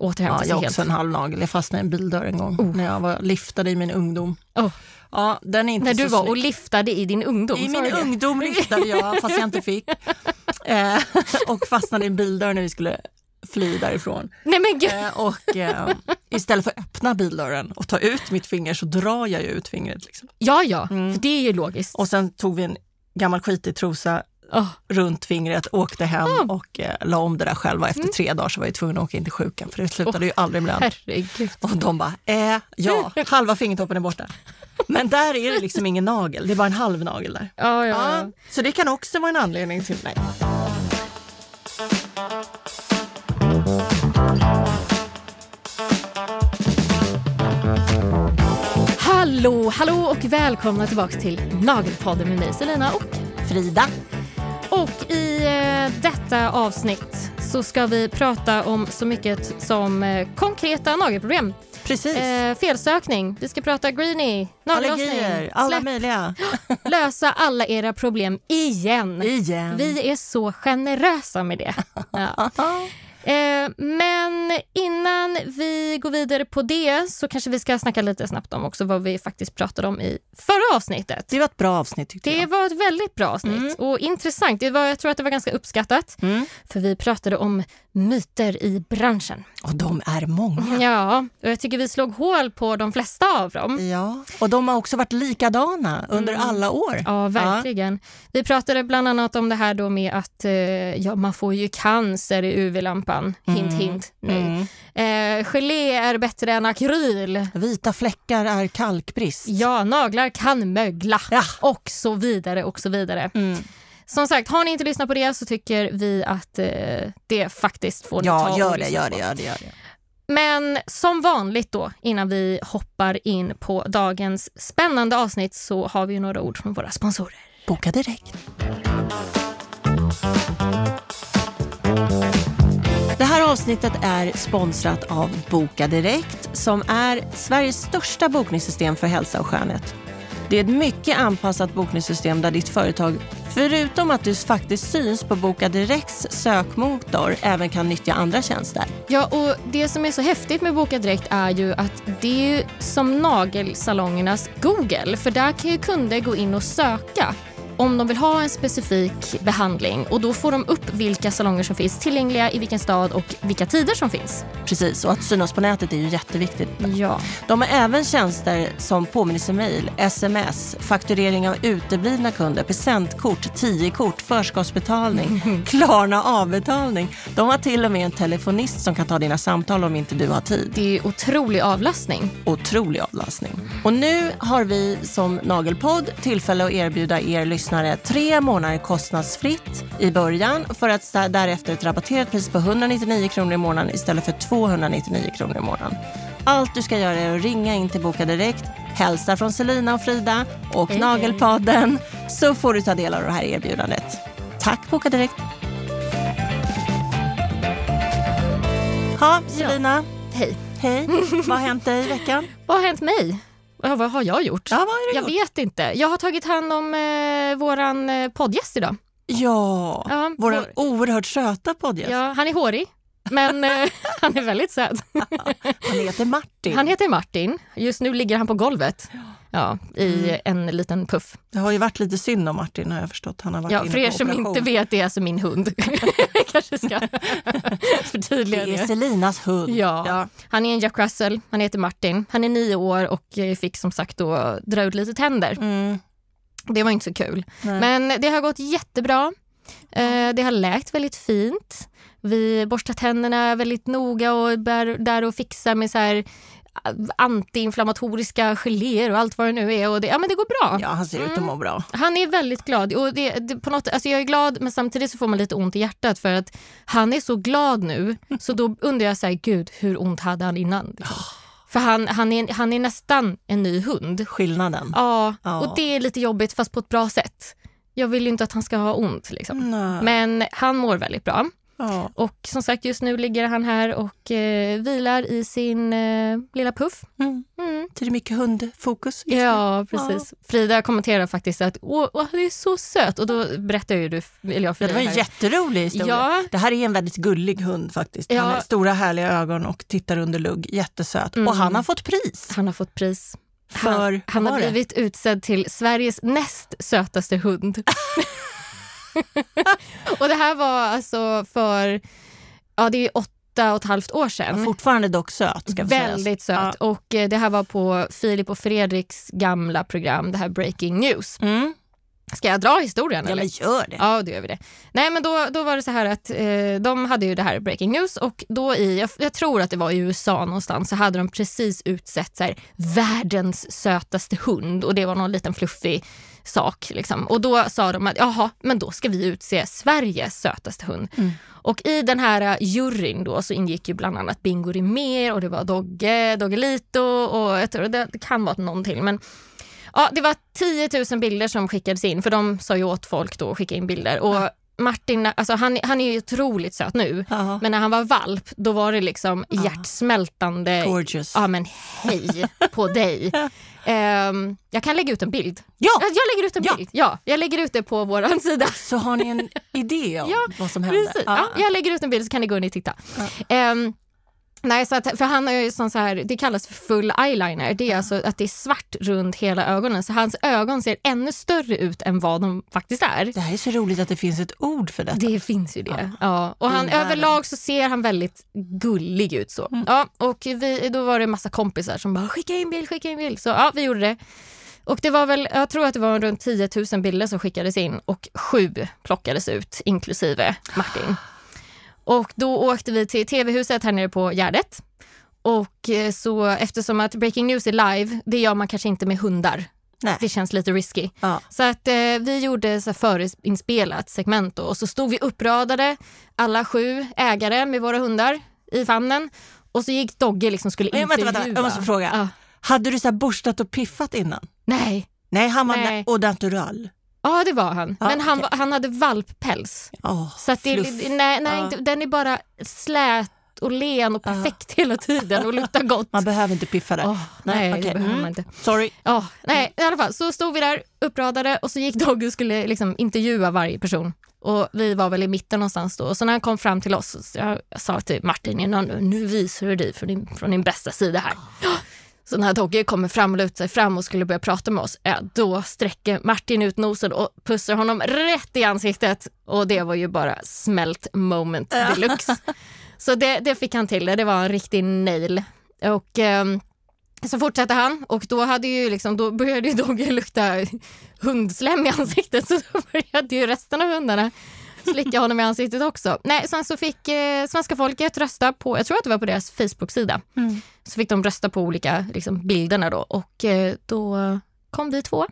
återhämta Ja, sig jag har helt. också en halv nagel. Jag fastnade i en bildörr en gång när jag var liftade i min ungdom. Oh. Ja, den är inte När du var och snygg. liftade i din ungdom. I min ungdom liftade jag fast jag inte fick. Eh, och fastnade i en bildörr när vi skulle fly därifrån. Nej men gud. Eh, och eh, istället för att öppna bildörren och ta ut mitt finger så drar jag ut fingret. Liksom. Ja, ja, Mm. för det är ju logiskt. Och sen tog vi en gammal skitig trosa Åh, runt fingret, åkte hem Ah. och eh, la om det där själva. Efter Mm. tre dagar så var jag tvungen att åka in till sjukan för det slutade ju aldrig den. herregud. Och de bara, eh, ja, halva fingertoppen är borta. Men där är det liksom ingen nagel, det är bara en halv nagel där. Ja, ja, Ja, så det kan också vara en anledning till nej. Hallå, hallå och välkomna tillbaka till Nagelpodden med mig Selina och Frida. Och i eh, detta avsnitt så ska vi prata om så mycket som eh, konkreta nagelproblem. Precis. Eh, felsökning, vi ska prata greenie, Allergier, alla släpp, möjliga. lösa alla era problem igen. Igen. Vi är så generösa med det. Ja. Eh, men innan vi går vidare på det så kanske vi ska snacka lite snabbt om också vad vi faktiskt pratade om i förra avsnittet. Det var ett bra avsnitt tyckte Det jag. var ett väldigt bra avsnitt och intressant. Det var, jag tror att det var ganska uppskattat. Mm. För vi pratade om myter i branschen. Och de är många. Ja, och jag tycker vi slog hål på de flesta av dem. Ja, och de har också varit likadana under alla år. Mm. Ja, verkligen. Vi pratade bland annat om det här då med att eh, ja, man får ju cancer i UV-lampan. Hint, hint. Nej. Mm. Eh, gelé är bättre än akryl. Vita fläckar är kalkbrist. Ja, naglar kan mögla. Ja. Och så vidare och så vidare. Mm. Som sagt, har ni inte lyssnat på det så tycker vi att eh, det faktiskt får ni ta Ja, och gör det, lyssna gör det, gör det, gör det. Men som vanligt då, innan vi hoppar in på dagens spännande avsnitt så har vi några ord från våra sponsorer. Boka direkt. Här avsnittet är sponsrat av Boka Direkt som är Sveriges största bokningssystem för hälsa och skönhet. Det är ett mycket anpassat bokningssystem där ditt företag, förutom att du faktiskt syns på Boka Direkts sökmotor, även kan nyttja andra tjänster. Ja, och det som är så häftigt med Boka Direkt är ju att det är som nagelsalongernas Google, för där kan ju kunder gå in och söka om de vill ha en specifik behandling och då får de upp vilka salonger som finns tillgängliga i vilken stad och vilka tider som finns. Precis, och att synas på nätet är ju jätteviktigt. Ja. De har även tjänster som påminnelsemail, sms, fakturering av uteblivna kunder, presentkort, 10-kort, förskottsbetalning, Klarna avbetalning. De har till och med en telefonist som kan ta dina samtal om inte du har tid. Det är otrolig avlastning. Otrolig avlastning. Och nu har vi som Nagelpodd tillfälle att erbjuda er lyssnare tre månader kostnadsfritt i början för att därefter ett rabatterat pris på 199 kronor i månaden istället för 299 kronor i månaden. Allt du ska göra är att ringa in till Boka Direkt, hälsa från Selina och Frida och hej. Nagelpodden så får du ta del av det här erbjudandet. Tack Boka Direkt! Ja, Selina. Hej. Hej, vad har hänt dig i veckan? Vad har hänt mig? Ja, vad har jag gjort? Ja, vad har du jag gjort? vet inte. Jag har tagit hand om eh, våran eh, poddgäst idag. Ja, Ja, vår vår- oerhört söta poddgäst. Ja, han är hårig, men eh, han är väldigt söt. Han heter Martin. Han heter Martin. Just nu ligger han på golvet ja, i Mm. en liten puff. Det har ju varit lite synd om Martin har jag förstått. Han har varit Ja, inne för er som operation. inte vet, det är alltså min hund. Kanske ska förtydliga Det är. Selinas hund. Ja. Han är en Jack Russell, han heter Martin. Han är nio år och eh, fick som sagt då dra ut lite tänder. Mm. Det var inte så kul. Nej. Men det har gått jättebra. Eh, det har läkt väldigt fint. Vi borstar tänderna väldigt noga och är där och fixar med så här eh, antiinflammatoriska geléer och allt vad det nu är. Och det, ja, men det går bra. Ja, han ser ut att må bra. Han är väldigt glad. Och det, det, på något, alltså jag är glad men samtidigt så får man lite ont i hjärtat för att han är så glad nu så då undrar jag så här, gud hur ont hade han innan? Liksom. För han, han, är, han är nästan en ny hund. Skillnaden. Ja, och det är lite jobbigt fast på ett bra sätt. Jag vill ju inte att han ska ha ont. Liksom. Men han mår väldigt bra. Ja. Och som sagt, just nu ligger han här och eh, vilar i sin eh, lilla puff. Mm. Mm. Så det är mycket hundfokus. just nu. Ja, precis. Frida kommenterar faktiskt att åh, åh, det är så söt. Och då berättar ju du, eller jag för Ja, det var en jätterolig historia. Ja. Det här är en väldigt gullig hund faktiskt. Han Ja. har stora härliga ögon och tittar under lugg. Jättesöt. Mm. Och han har fått pris. Han har fått pris. För, han, han har blivit utsedd till Sveriges näst sötaste hund. och det här var alltså för, ja det är åtta och ett halvt år sedan. Fortfarande dock söt ska vi säga. Väldigt söt. Och eh, det här var på Filip och Fredriks gamla program, det här Breaking News. Mm. Ska jag dra historien? Ja eller? men gör det. Ja, då gör vi det. Nej, men då, då var det så här att eh, de hade ju det här Breaking News och då i, jag, jag tror att det var i USA någonstans, så hade de precis utsett så här, världens sötaste hund och det var någon liten fluffig sak. Liksom. Och då sa de att jaha, men då ska vi utse Sveriges sötaste hund. Mm. Och i den här eh, juryn då så ingick ju bland annat Bingo Rimér och det var Dogge, Doggelito och jag tror det, det kan vara någon till. Men Ja, det var 10 000 bilder som skickades in, för de sa ju åt folk då att skicka in bilder. Och Martin, alltså han, han är ju otroligt söt nu, Ja. men när han var valp då var det liksom Ja. hjärtsmältande. Gorgeous. Ja men hej på dig. Ehm, jag kan lägga ut en bild. Ja, Jag, jag lägger ut en Ja. bild. Ja, jag lägger ut det på vår sida. så har ni en idé om Ja, vad som hände? Precis. Ja, jag lägger ut en bild så kan ni gå in och titta. Ehm, nej, så att, för han har ju sån så här, det kallas för full eyeliner. Det är alltså att det är svart runt hela ögonen. Så hans ögon ser ännu större ut än vad de faktiskt är. Det här är så roligt att det finns ett ord för detta. Det finns ju det. Ja. Och han, överlag så ser han väldigt gullig ut. så. Ja, och vi, då var det en massa kompisar som bara skicka in bild, skicka in bild. Så ja, vi gjorde det. Och det var väl, jag tror att det var runt 10 000 bilder som skickades in och sju plockades ut, inklusive Martin. Och då åkte vi till TV-huset här nere på Gärdet. Och eh, så eftersom att Breaking News är live, det gör man kanske inte med hundar. Nej. Det känns lite risky. Ja. Så att eh, vi gjorde så förinspelat segment då, och så stod vi uppradade, alla sju ägare med våra hundar i famnen. Och så gick Dogge liksom skulle Men intervjua. vänta, vänta, jag måste fråga. Ja. Hade du så borstat och piffat innan? Nej, Nej, han var Nej. au natural. Ja det var han. Ja, Men han, var- han hade valppäls. Oh, Så det, fluff. nej, nej, inte, den är bara slät och len och perfekt hela tiden och luktar gott. Man behöver inte piffa där. Åh, nej, okej. det behöver Mm. man inte. Sorry. Ja, nej, i alla fall så stod vi där uppradade och så gick Dogge och skulle liksom intervjua varje person. Och vi var väl i mitten någonstans då. Och så när han kom fram till oss, så jag, jag sa till Martin innan nu visar du dig från din, från din bästa sida här. Så när Dogge kommer fram och lutar sig fram och skulle börja prata med oss, ja, då sträcker Martin ut nosen och pussar honom rätt i ansiktet. Och det var ju bara smält moment deluxe. Så det, det fick han till det, det var en riktig nail. Och ehm, så fortsatte han och då, hade ju liksom, då började ju Dogge lukta hundslem i ansiktet så då började ju resten av hundarna slicka honom i ansiktet också. Nej, sen så fick eh, svenska folket rösta på, jag tror att det var på deras Facebook-sida, Mm. så fick de rösta på olika liksom, bilderna då och eh, då kom vi två.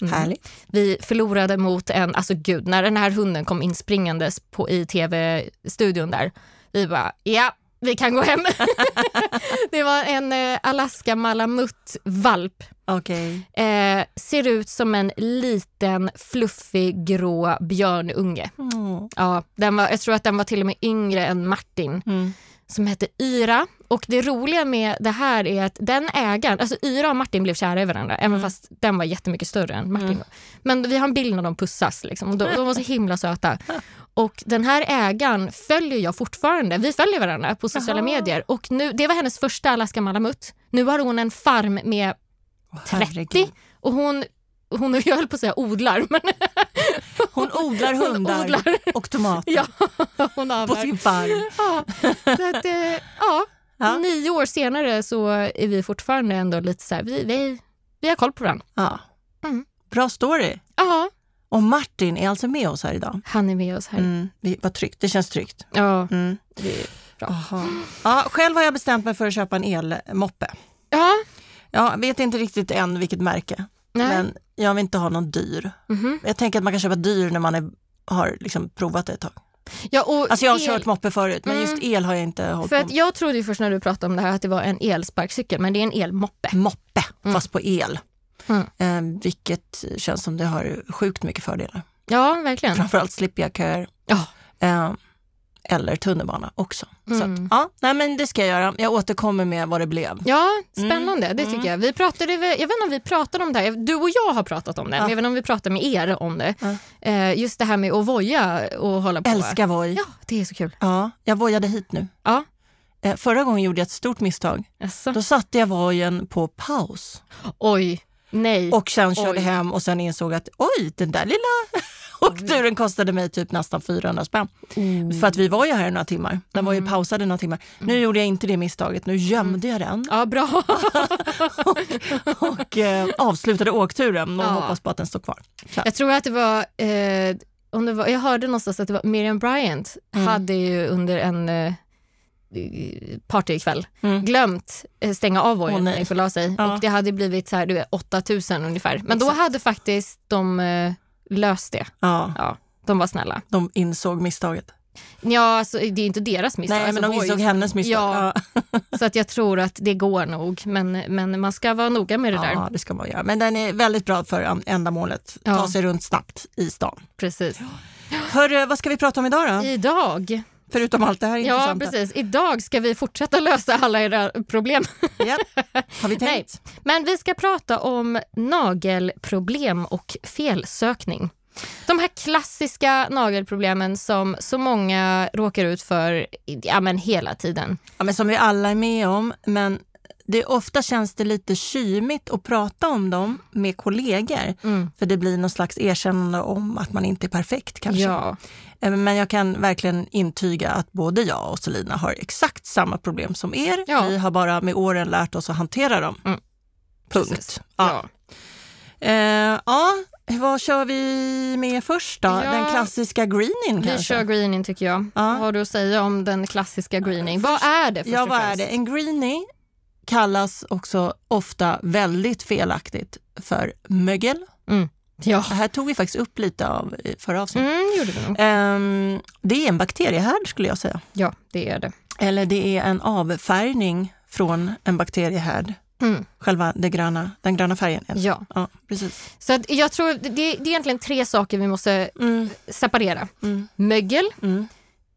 Mm. Härligt. Vi förlorade mot en, alltså gud, när den här hunden kom inspringandes på, i tv-studion där, vi bara, ja, vi kan gå hem. det var en eh, Alaska Malamut valp. Okej. Eh, ser ut som en liten fluffig grå björnunge. Mm. Ja, den var, jag tror att den var till och med yngre än Martin Mm. som hette Yra. Och det roliga med det här är att den ägaren, alltså Yra och Martin blev kära i varandra, även fast den var jättemycket större än Martin. Mm. Men vi har en bild när de pussas, liksom, och de, de var så himla söta. Och den här ägaren följer jag fortfarande. Vi följer varandra på sociala Jaha. medier. Och nu, det var hennes första Alaska Malamut. Nu har hon en farm med Åh, 30 herregud. och hon, hon jag höll på att säga odlar, men Hon odlar hon hundar odlar. och tomater Ja, hon på sin farm. Ja, att, eh, ja, Ja. nio år senare så är vi fortfarande ändå lite så här, vi, vi, vi har koll på varandra. Ja. Mm. Bra story. Ja, Och Martin är alltså med oss här idag. han är med oss här. Mm. vi- Vad tryggt. Det känns tryggt. Ja, Mm. det är bra. Aha. Ja, själv har jag bestämt mig för att köpa en elmoppe. Ja, Jag vet inte riktigt än vilket märke, nej. men jag vill inte ha någon dyr. Mhm. Jag tänker att man kan köpa dyr när man är, har liksom provat det ett tag. Ja, och Alltså jag har el- kört moppe förut, men Mm. just el har jag inte hållit För på att med. jag trodde ju först när du pratade om det här att det var en elsparkcykel, men det är en elmoppe. Moppe, Mm. fast på el. Mm. Eh, vilket känns som det har sjukt mycket fördelar. Ja, verkligen. Framförallt slipper jag köer. Ja. Eh, eller tunnelbana också. Så Mm. att, ja, nej, men det ska jag göra. Jag återkommer med vad det blev. Ja, spännande. Mm. Det tycker jag. Vi pratade, jag vet inte om vi pratade om det här. Du och jag har pratat om det, men jag vet inte om vi pratar med er om det. Ja. Eh, just det här med att voja och hålla på. Älskar Voi. Ja, det är så kul. Ja, jag vojade hit nu. Ja. Eh, förra gången gjorde jag ett stort misstag. Alltså. Då satte jag vojen på paus Oj, nej. och sen körde Oj. hem och sen insåg att oj, den där lilla åkturen kostade mig typ nästan 400 spänn. Mm. För att vi var ju här i några timmar. Den var ju pausad i några timmar. Nu gjorde jag inte det misstaget. Nu gömde jag den Ja, bra. och eh, avslutade åkturen och Ja. hoppas på att den står kvar. Så. Jag tror att det var, eh, om det var, jag hörde någonstans att det var Miriam Bryant Mm. hade ju under en eh, partykväll Mm. glömt eh, stänga av vojen Åh, när den gick och la sig. Ja. Och det hade blivit så här, du vet, 8000 ungefär. Men då Exakt. hade faktiskt de löst det. Ja, Ja, de var snälla. de insåg misstaget. Ja, alltså, det är inte deras misstag. Nej, men alltså, de insåg hennes misstag. Ja. Ja. Så att jag tror att det går nog. Men, men man ska vara noga med det där. Ja, det ska man göra. Men den är väldigt bra för ändamålet. Ja. Ta sig runt snabbt i stan. Precis. Hörru, vad ska vi prata om idag då? Idag, Förutom allt det här ja precis. Idag ska vi fortsätta lösa alla era problem. Ja. Har vi Nej. tänkt? Men vi ska prata om nagelproblem och felsökning. De här klassiska nagelproblemen som så många råkar ut för ja, men hela tiden. Ja, men som vi alla är med om, men det ofta känns det lite kymigt att prata om dem med kollegor. Mm. För det blir någon slags erkännande om att man inte är perfekt kanske. Ja, Men jag kan verkligen intyga att både jag och Selina har exakt samma problem som er. Ja. Vi har bara med åren lärt oss att hantera dem. Mm. Punkt. precis. Ja. Ja. Eh, ja, vad kör vi med först då? Ja. Den klassiska greening Vi kanske? kör greening tycker jag. Ja. Vad har du att säga om den klassiska greening? Vad är det först Ja, vad är det? En greenie kallas också ofta väldigt felaktigt för mögel. Ja, Det här tog vi faktiskt upp lite av i förra avsnittet. mm, gjorde vi nog. Ehm, det är en bakteriehärd skulle jag säga. Ja, det är det. Eller det är en avfärgning från en bakteriehärd. Mm. Själva det gröna, den gröna färgen. Ja. Ja, precis. Så jag tror det, det är egentligen tre saker vi måste Mm, separera. mm, Mögel, mm.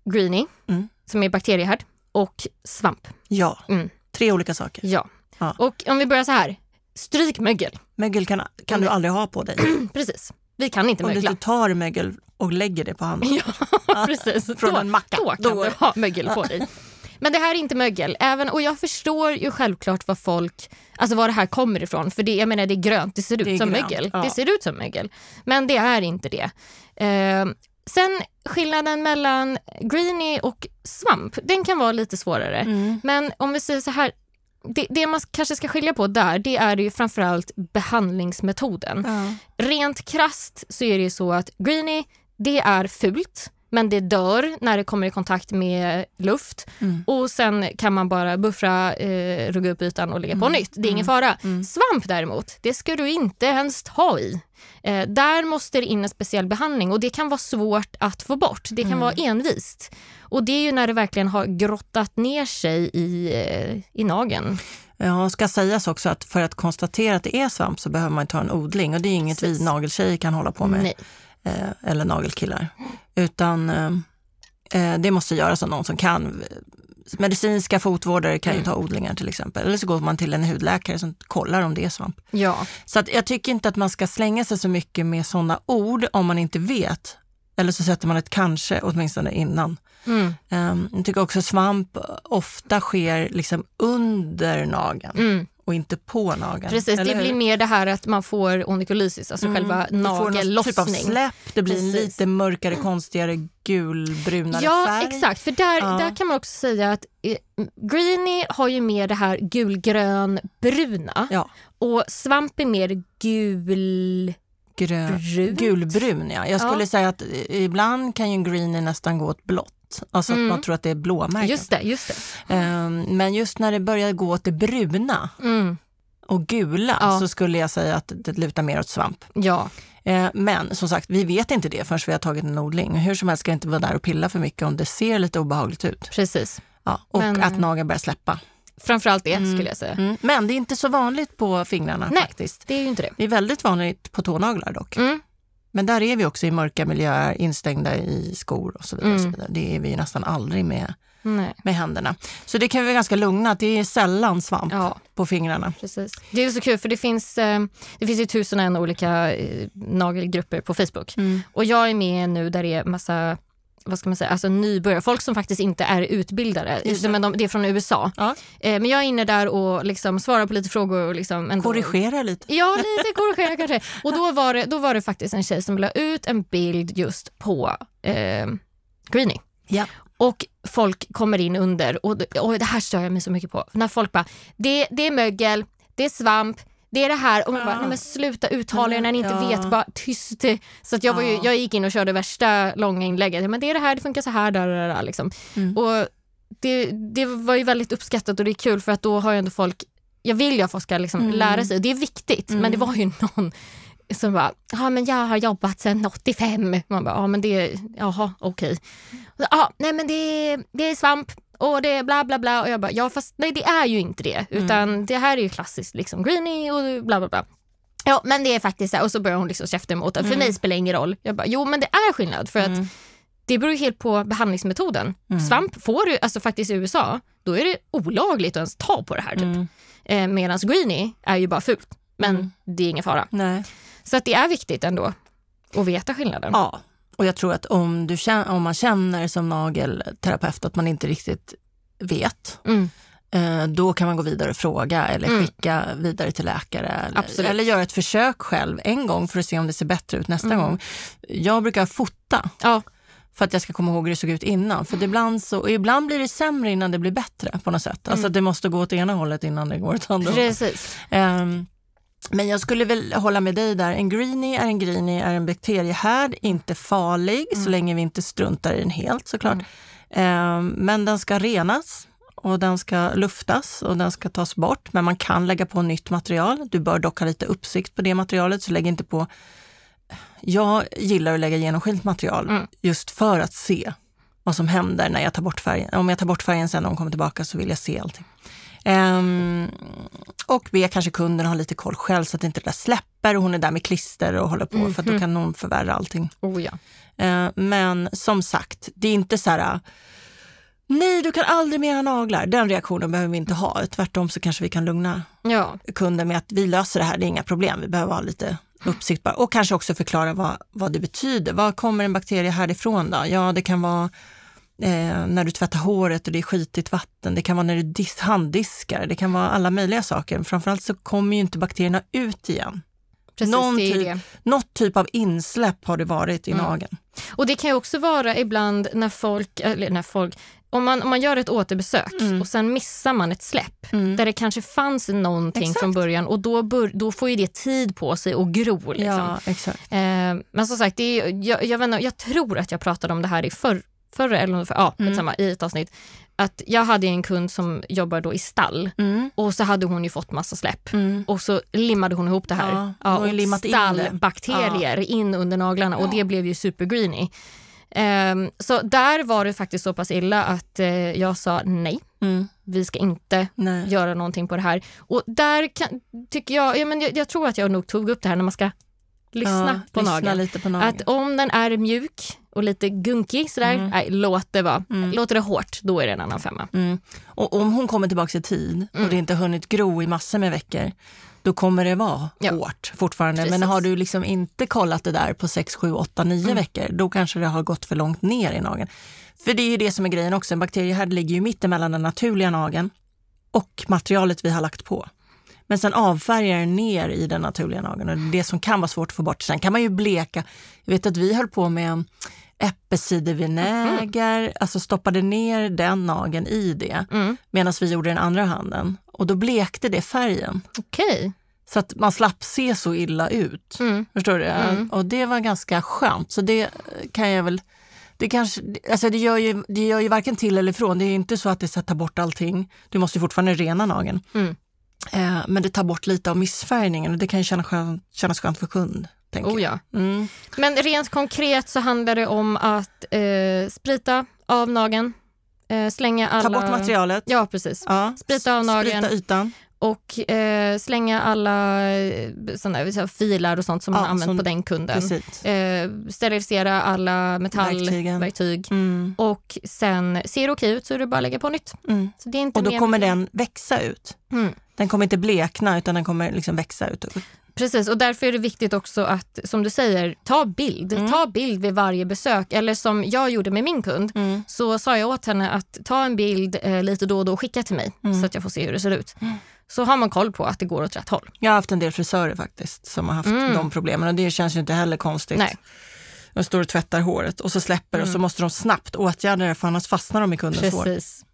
greenie, Mm. som är bakteriehärd, och svamp. Ja, Mm. tre olika saker. Ja. Ja. Och om vi börjar så här, stryk mögel. Mögel kan, kan du aldrig ha på dig. Precis. Vi kan inte Om du mögla. tar mögel och lägger det på handen. Ja, precis. Från då, en macka. Då kan Då- du ha mögel på dig. Men det här är inte mögel. Även, och jag förstår ju självklart vad folk, alltså var det här kommer ifrån. För det, jag menar det är grönt, det ser ut Det som grönt, mögel. ja. Det ser ut som mögel. Men det är inte det. Eh, sen skillnaden mellan greenie och svamp, den kan vara lite svårare. Mm. Men om vi säger så här, det, det man kanske ska skilja på där, det är ju framförallt behandlingsmetoden. Ja. Rent krast så är det ju så att greenie, det är fult, men det dör när det kommer i kontakt med luft. Mm. Och sen kan man bara buffra, eh, rugga upp ytan och lägga på nytt. Det är ingen fara. Svamp däremot, det ska du inte ens ta i. Eh, där måste det in en speciell behandling och det kan vara svårt att få bort. Det kan vara envist. Och det är ju när det verkligen har grottat ner sig i, eh, i nageln. Ja, ska sägas också att för att konstatera att det är svamp så behöver man ta en odling och det är inget Precis. vi nageltjejer kan hålla på med. Nej. Eh, eller nagelkillar. Utan eh, eh, det måste göras av någon som kan. Medicinska fotvårdare kan ju Mm. ta odlingar till exempel. Eller så går man till en hudläkare som kollar om det är svamp. Ja, Så att jag tycker inte att man ska slänga sig så mycket med sådana ord om man inte vet. Eller så sätter man ett kanske åtminstone innan. mm. Um, jag tycker också svamp ofta sker liksom under nageln Mm. Och inte på nageln. precis. Det blir hur? mer det här att man får onykolysis, alltså själva typ av nagellossning. släpp, det blir en Precis. lite mörkare, konstigare, gulbrunare Ja, färg. exakt. För där, Ja. där kan man också säga att eh, greenie har ju mer det här gulgrön-bruna Ja, och svamp är mer gul... grön, gulbrun ja. Jag skulle Ja. säga att i- ibland kan ju en greenie nästan gå åt blått. Alltså Mm. att man tror att det är blåmärken. Just det, just det. Ehm, men just när det börjar gå åt det bruna Mm, och gula Ja. så skulle jag säga att det lutar mer åt svamp. ja, Eh, Men som sagt, vi vet inte det förrän vi har tagit en odling. Hur som helst ska jag inte vara där och pilla för mycket om det ser lite obehagligt ut. precis. Ja, och Men- att nageln börjar släppa. Framförallt det skulle jag säga. Mm. Men det är inte så vanligt på fingrarna Nej. faktiskt. Det är inte det. Det är väldigt vanligt på tånaglar dock. Mm. Men där är vi också i mörka miljöer, instängda i skor och så vidare. Och så Mm. vidare. Det är vi nästan aldrig med, Nej. med händerna. Så det kan vi vara ganska lugna att det är sällan svamp Ja, på fingrarna. precis. Det är så kul för det finns, eh, det finns ju tusen och en olika eh, nagelgrupper på Facebook. Mm. Och jag är med nu där det är massa vad ska man säga, alltså nybörjare, folk som faktiskt inte är utbildade. Just det. Men de, det är från USA. Ja. Eh, men jag är inne där och liksom svarar på lite frågor. Och liksom ändå, Korrigera lite. Ja, lite korrigera kanske. Och då var, det, då var det faktiskt en tjej som la ut en bild just på eh, Greenie. Ja. Och folk kommer in under, och, och det här stör jag mig så mycket på, när folk bara, det, det är mögel, det är svamp, det är det här och man bara, Ja. nej men sluta uttala det när ni inte Ja. vet, bara tyst. Så att jag, var ju, Ja. jag gick in och körde värsta långa inlägget, men det är det här, det funkar så här, där, där, där liksom. Mm. Och det, det var ju väldigt uppskattat och det är kul för att då har ju ändå folk, jag vill ju att folk ska liksom Mm. lära sig och det är viktigt, men det var ju någon som bara, ja men jag har jobbat sedan 85. Man bara, ja men det, jaha okej. Ja, nej men det, det är svamp och det är bla bla bla och jag bara, ja fast nej det är ju inte det utan det här är ju klassiskt liksom greenie och bla bla bla. Ja men det är faktiskt så här och så börjar hon liksom käfta emot det. För mig spelar det ingen roll. Jag bara, jo men det är skillnad för att Mm. det beror ju helt på behandlingsmetoden. Svamp får du, alltså faktiskt i USA, då är det olagligt att ens ta på det här typ. Mm. Eh, Medan greenie är ju bara fult. Men Mm. det är ingen fara. Nej. Så att det är viktigt ändå att veta skillnaden. Ja, och jag tror att om, du om man känner som nagelterapeut att man inte riktigt vet, Mm. eh, då kan man gå vidare och fråga eller Mm. skicka vidare till läkare. Eller, eller göra ett försök själv en gång för att se om det ser bättre ut nästa Mm. gång. Jag brukar fota Ja, för att jag ska komma ihåg hur det såg ut innan. För ibland, så, ibland blir det sämre innan det blir bättre på något sätt. Alltså det måste gå åt ena hållet innan det går åt andra hållet. precis. Ehm, men jag skulle väl hålla med dig där. En greenie är en greenie, är en bakteriehärd, inte farlig så länge vi inte struntar i den helt såklart. Ehm, men den ska renas och den ska luftas och den ska tas bort. Men man kan lägga på nytt material. Du bör dock ha lite uppsikt på det materialet så lägg inte på jag gillar att lägga genomskinligt material Mm. just för att se vad som händer när jag tar bort färgen. Om jag tar bort färgen sen när hon kommer tillbaka så vill jag se allting. Ehm, och be kanske kunden ha lite koll själv så att inte det där släpper och hon är där med klister och håller på för att då kan hon förvärra allting. Oh ja. Eh, men som sagt, det är inte så här Nej, du kan aldrig mer ha naglar. Den reaktionen behöver vi inte ha. Tvärtom så kanske vi kan lugna Ja, kunden med att vi löser det här, det är inga problem. Vi behöver ha lite uppsikt bara. Och kanske också förklara vad, vad det betyder. Var kommer en bakterie härifrån då? Ja, det kan vara eh, när du tvättar håret och det är skitigt vatten. Det kan vara när du dis- handdiskar. Det kan vara alla möjliga saker. Framförallt så kommer ju inte bakterierna ut igen. precis. Någon typ-. Något typ av insläpp har det varit i Mm. nageln. Och det kan ju också vara ibland när folk, eller när folk om man, om man gör ett återbesök Mm. och sen missar man ett släpp där det kanske fanns någonting Exakt. från början och då, bör, då får ju det tid på sig att gro. Liksom. Ja, exakt. Eh, men som sagt, det är, jag, jag, inte, jag tror att jag pratade om det här i förr, förra, eller för, ja, Mm. samma, i ett avsnitt. Att jag hade en kund som jobbar då i stall Mm. och så hade hon ju fått massa släpp. Mm. Och så limmade hon ihop det här. Ja, ju och limmat in det. stallbakterier in under naglarna och det blev ju supergreeny. Ehm, så där var det faktiskt så pass illa att eh, jag sa nej, Mm. vi ska inte Nej. göra någonting på det här. Och där kan, tycker jag, ja, men jag, jag tror att jag nog tog upp det här när man ska lyssna Ja, på lyssna nageln. på nageln. Att om den är mjuk och lite gunkig sådär, Mm. nej, låt det vara. Låter det hårt, då är det en annan femma. Mm. Och om hon kommer tillbaka i tid Mm. och det inte hunnit gro i massor med veckor, då kommer det vara Ja. hårt fortfarande. Men Precis. har du liksom inte kollat det där på 6, 7, 8, 9 Mm. veckor, då kanske det har gått för långt ner i nageln. För det är ju det som är grejen också, en bakteriehärd ligger ju mittemellan den naturliga nageln och materialet vi har lagt på. Men sen avfärgar den ner i den naturliga nageln och det är det som kan vara svårt att få bort. Sen kan man ju bleka. Jag vet att vi höll på med äppelcidervinäger, alltså stoppade ner den nageln i det Mm. medan vi gjorde den andra handen. Och då blekte det färgen. Okej. Så att man slapp se så illa ut. Mm. Förstår du? Mm. Och det var ganska skönt. Så det kan jag väl... Det, kanske, alltså det, gör ju, det gör ju varken till eller ifrån. Det är inte så att det tar bort allting. Du måste fortfarande rena nageln. Mm. Eh, men det tar bort lite av missfärgningen och det kan ju känna skönt, kännas skönt för kund. Tänker Oh, jag. ja. Mm. Men rent konkret så handlar det om att eh, sprita av nageln, eh, slänga alla... Ta bort materialet. Ja, precis. Ja. Sprita av nageln. Sprita ytan. och eh, slänga alla eh, såna, så filar och sånt som Ja, man använt som- på den kunden. Eh, sterilisera alla metallverktyg Mm, och sen ser det okej ut så är det bara att lägga på nytt. mm. Så det är inte Och då mer kommer den växa ut. Mm. Den kommer inte blekna utan den kommer liksom växa ut. Precis, och därför är det viktigt också att, som du säger, ta bild. Mm. Ta bild vid varje besök. Eller som jag gjorde med min kund, Mm. så sa jag åt henne att ta en bild eh, lite då och då och skicka till mig Mm. så att jag får se hur det ser ut. Så har man koll på att det går åt rätt håll. Jag har haft en del frisörer faktiskt som har haft Mm. de problemen och det känns ju inte heller konstigt. Nej. De står och tvättar håret och så släpper och så måste de snabbt åtgärda det för annars fastnar de i kundens hår. Precis.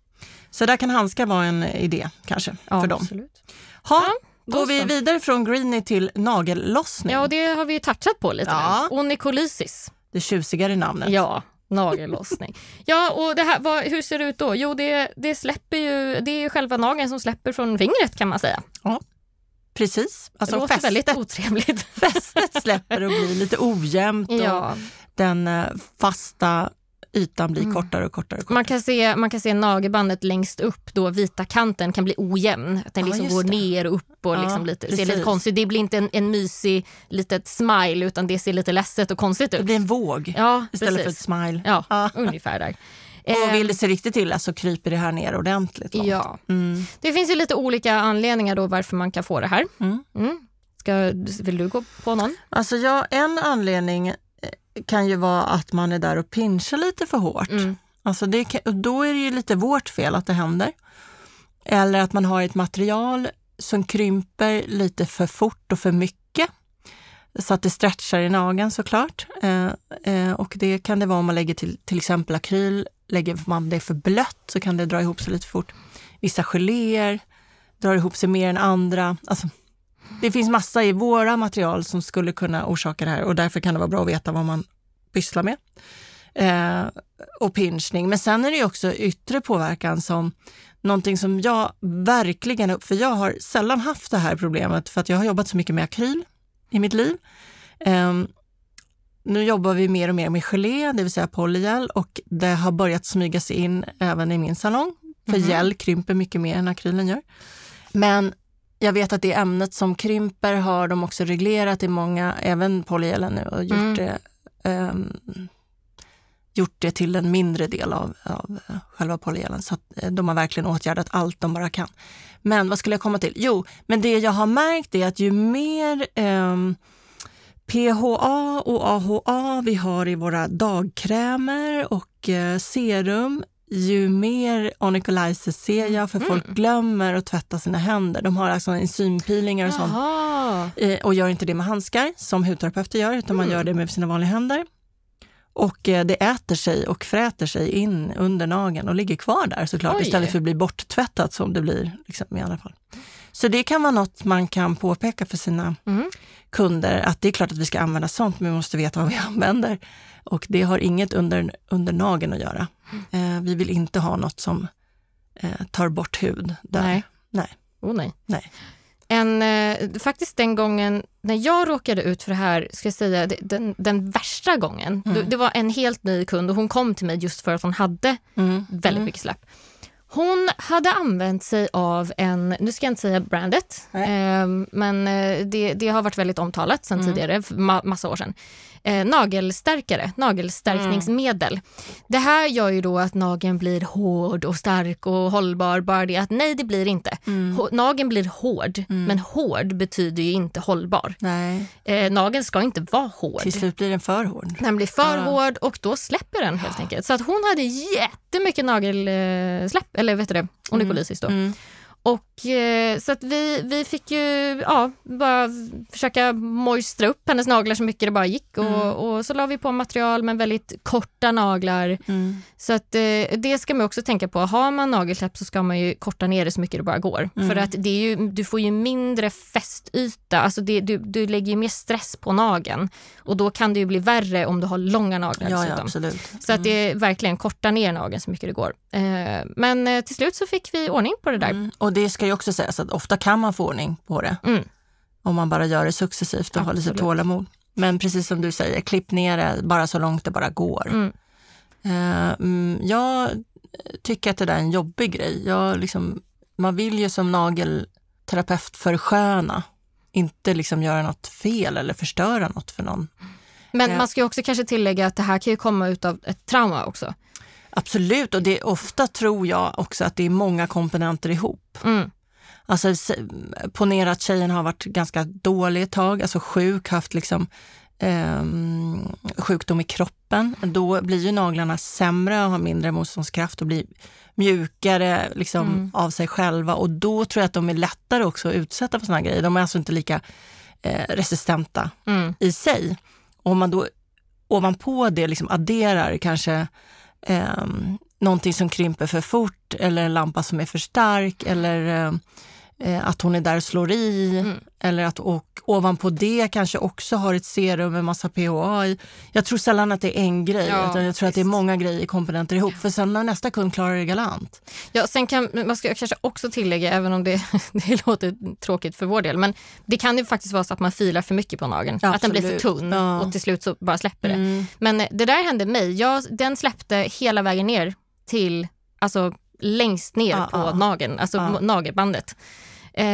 Så där kan handskar vara en idé kanske Ja, för dem. Absolut. Ha, då går vi vidare från greenie till nagellossning. Ja, och det har vi ju touchat på lite Ja. nu. Onykolysis. Det tjusigare namnet. Ja, nagellossning. ja, och det här, vad, hur ser det ut då? Jo, det, det släpper ju, det är ju själva nageln som släpper från fingret kan man säga. Precis. Det Alltså låter väldigt fästet, otrevligt. fästet släpper och blir lite ojämnt och ja. den eh, fasta ytan blir kortare och kortare. Och kortare. Man kan, se, man kan se nagelbandet längst upp, då vita kanten kan bli ojämn. Att den Ja, liksom går det. ner och upp och Ja, liksom lite, ser precis. lite konstigt. Det blir inte en, en mysig litet smile utan det ser lite ledset och konstigt Det ut. blir en våg Ja, istället för ett precis. smile. Ja, Ja. ungefär där. Och vill det se riktigt illa så kryper det här ner ordentligt. långt. Ja, Mm. det finns ju lite olika anledningar då varför man kan få det här. Mm. Mm. Ska, vill du gå på någon? Alltså ja, en anledning kan ju vara att man är där och pinchar lite för hårt. Mm. Alltså det då är det ju lite vårt fel att det händer. Eller att man har ett material som krymper lite för fort och för mycket. Så att det stretchar i nageln såklart. Eh, eh, och det kan det vara om man lägger till till exempel akryl. Lägger man det för blött så kan det dra ihop sig lite för fort. Vissa geléer drar ihop sig mer än andra. Alltså, det finns massa i våra material som skulle kunna orsaka det här och därför kan det vara bra att veta vad man pysslar med. Eh, och pinchning. Men sen är det ju också yttre påverkan som någonting som jag verkligen, för jag har sällan haft det här problemet för att jag har jobbat så mycket med akryl i mitt liv. Ehm, nu jobbar vi mer och mer med gelé, det vill säga polygel och det har börjat smyga sig in även i min salong. För Mhm. gel krymper mycket mer än akrylen gör. Men jag vet att det ämnet som krymper har de också reglerat i många, även polygelen nu och gjort, Mm. det, ehm, gjort det till en mindre del av, av eh, själva polygelen. Så eh, de har verkligen åtgärdat allt de bara kan. Men vad skulle jag komma till? Jo, men det jag har märkt är att ju mer ehm, PHA och AHA vi har i våra dagkrämer och eh, serum, ju mer onycolysis ser jag, för folk glömmer att tvätta sina händer. De har alltså enzympeelingar och sånt eh, och gör inte det med handskar som hudterapeuter gör, utan man gör det med sina vanliga händer. Och eh, det äter sig och fräter sig in under nageln och ligger kvar där såklart Oj. istället för att bli borttvättat som det blir liksom, i alla fall. Så det kan vara något man kan påpeka för sina Mm. Kunder att det är klart att vi ska använda sånt, men vi måste veta vad vi använder. Och det har inget under, under nageln att göra. Eh, vi vill inte ha något som eh, tar bort hud. Där. Nej. Nej. Oh, nej. Nej. En, eh, faktiskt den gången när jag råkade ut för det här, ska jag säga, den, den värsta gången. Mm. Det, det var en helt ny kund och hon kom till mig just för att hon hade Mm. väldigt mycket släpp. Hon hade använt sig av en, nu ska jag inte säga brandet, Nej. eh, men det, det har varit väldigt omtalat sedan Mm. tidigare, ma- massa år sedan. Eh, nagelstärkare, nagelstärkningsmedel. Det här gör ju då att nageln blir hård och stark och hållbar, bara det att nej det blir inte. Mm. Nageln blir hård, men hård betyder ju inte hållbar. Nej, Eh, nageln ska inte vara hård. till slut blir den för hård. Den blir för Ja. hård och då släpper den helt enkelt. Så att hon hade jättemycket nagelsläpp, eller vet du det, onykolysis då. Mm. Och eh, så att vi, vi fick ju ja, bara försöka moistra upp hennes naglar så mycket det bara gick och, Mm. och så la vi på material med väldigt korta naglar. Mm. Så att eh, det ska man också tänka på. Har man nagelsläpp så ska man ju korta ner det så mycket det bara går. Mm. För att det är ju, du får ju mindre fästyta, alltså det, du, du lägger ju mer stress på nageln. Och då kan det ju bli värre om du har långa naglar Ja, ja, absolut. Så att det är verkligen korta ner nageln så mycket det går. Eh, men till slut så fick vi ordning på det där. Och det ska ju också sägas att ofta kan man få ordning på det. Mm. Om man bara gör det successivt och har lite Absolut. tålamod. Men precis som du säger, klipp ner det bara så långt det bara går. Mm. Eh, mm, jag tycker att det där är en jobbig grej. Jag liksom, man vill ju som terapeutförsköna. Inte liksom göra något fel eller förstöra något för någon. Men Ja. man ska också kanske tillägga att det här kan ju komma ut av ett trauma också. Absolut, och det är ofta tror jag också att det är många komponenter ihop. Mm. Alltså ponera att tjejen har varit ganska dålig ett tag, alltså sjuk, haft liksom ehm, sjukdom i kroppen. Då blir ju naglarna sämre och har mindre motståndskraft och blir mjukare liksom, Mm. av sig själva. Och då tror jag att de är lättare också att utsätta för såna grejer. De är alltså inte lika eh, resistenta Mm. i sig. Och om man då ovanpå det liksom adderar kanske eh, någonting som krymper för fort eller en lampa som är för stark eller eh, att hon är där och slår i. Mm. Eller att, och ovanpå det kanske också har ett serum med massa PHA i. Jag tror sällan att det är en grej, Ja, utan jag tror att det är visst. många grejer komponenter ihop. För sen när nästa kund klarar det galant. Ja, sen kan man ska kanske också tillägga, även om det, det låter tråkigt för vår del, men det kan ju faktiskt vara så att man filar för mycket på nageln. Ja, att den blir för tunn Ja. och till slut så bara släpper det. Mm. Men det där hände mig. Jag, den släppte hela vägen ner till, alltså längst ner Ja, på ja. nageln, alltså Ja. nagelbandet. Eh,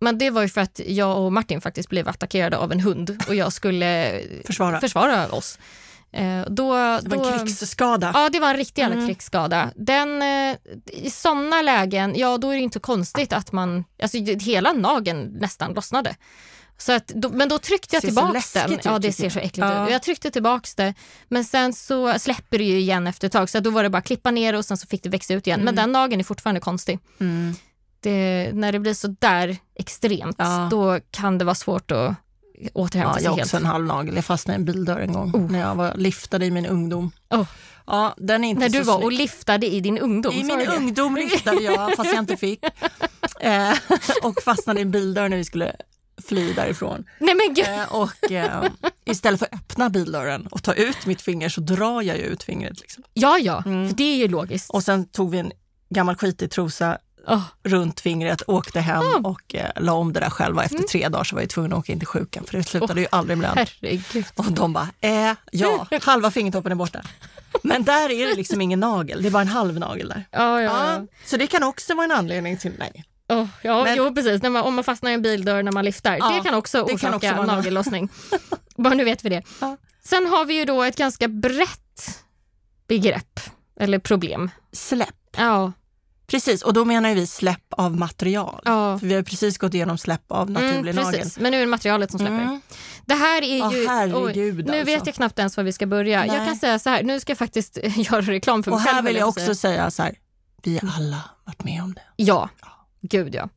men det var ju för att jag och Martin faktiskt blev attackerade av en hund och jag skulle Försvara. försvara oss. Eh, då, det var då, en krigsskada. Ja, det var en riktig jävla Mm. krigsskada. Den, eh, I sådana lägen, ja då är det inte konstigt att man, alltså hela nageln nästan lossnade. Så att, då, men då tryckte jag läskigt den. ut, Ja, det ser så äckligt Ja. ut. Jag tryckte tillbaks det, men sen så släpper det ju igen efter ett tag. Så då var det bara klippa ner och sen så fick det växa ut igen. Men den nageln är fortfarande konstig. Mm. Det, när det blir så där extremt, Ja. då kan det vara svårt att återhämta Ja, sig jag har helt. också en halv nagel. Jag fastnade i en bildörr en gång när jag var liftade i min ungdom. Oh. Ja, den är inte När du var och snygg. liftade i din ungdom. I min ungdom liftade jag, fast jag inte fick. Eh, och fastnade i en bildörr när vi skulle fly därifrån. Nej men gud. Eh, och eh, istället för att öppna bildörren och ta ut mitt finger så drar jag ju ut fingret. Liksom. Ja, ja, Mm. för det är ju logiskt. Och sen tog vi en gammal skitig trosa Åh, runt fingret, åkte hem Ah. och eh, la om det där själva. Efter Mm. tre dagar så var jag tvungen att åka in till sjukan för det slutade ju aldrig med blöda. Och de bara, eh, ja, halva fingertoppen är borta. Men där är det liksom ingen nagel, det är bara en halv nagel där. Ja, ja, så det kan också vara en anledning till, nej. ja. Oh, ja Men- jo, precis. Man, om man fastnar i en bildörr när man lyfter. Ja, det kan också orsaka kan också nagellossning. Bara nu vet vi det. Ja. Sen har vi ju då ett ganska brett begrepp, eller problem. Släpp, Ja, precis. Och då menar vi släpp av material. ja. För vi har precis gått igenom släpp av naturlig Mm, nagel. Men nu är det materialet som släpper. Mm. Det här är Åh, ju... herregud, nu alltså. vet jag knappt ens var vi ska börja. Jag Nej. kan säga så här, nu ska jag faktiskt göra reklam för mig Och själv. här vill jag också säga. säga så här, vi har alla varit med om det. Ja, gud ja.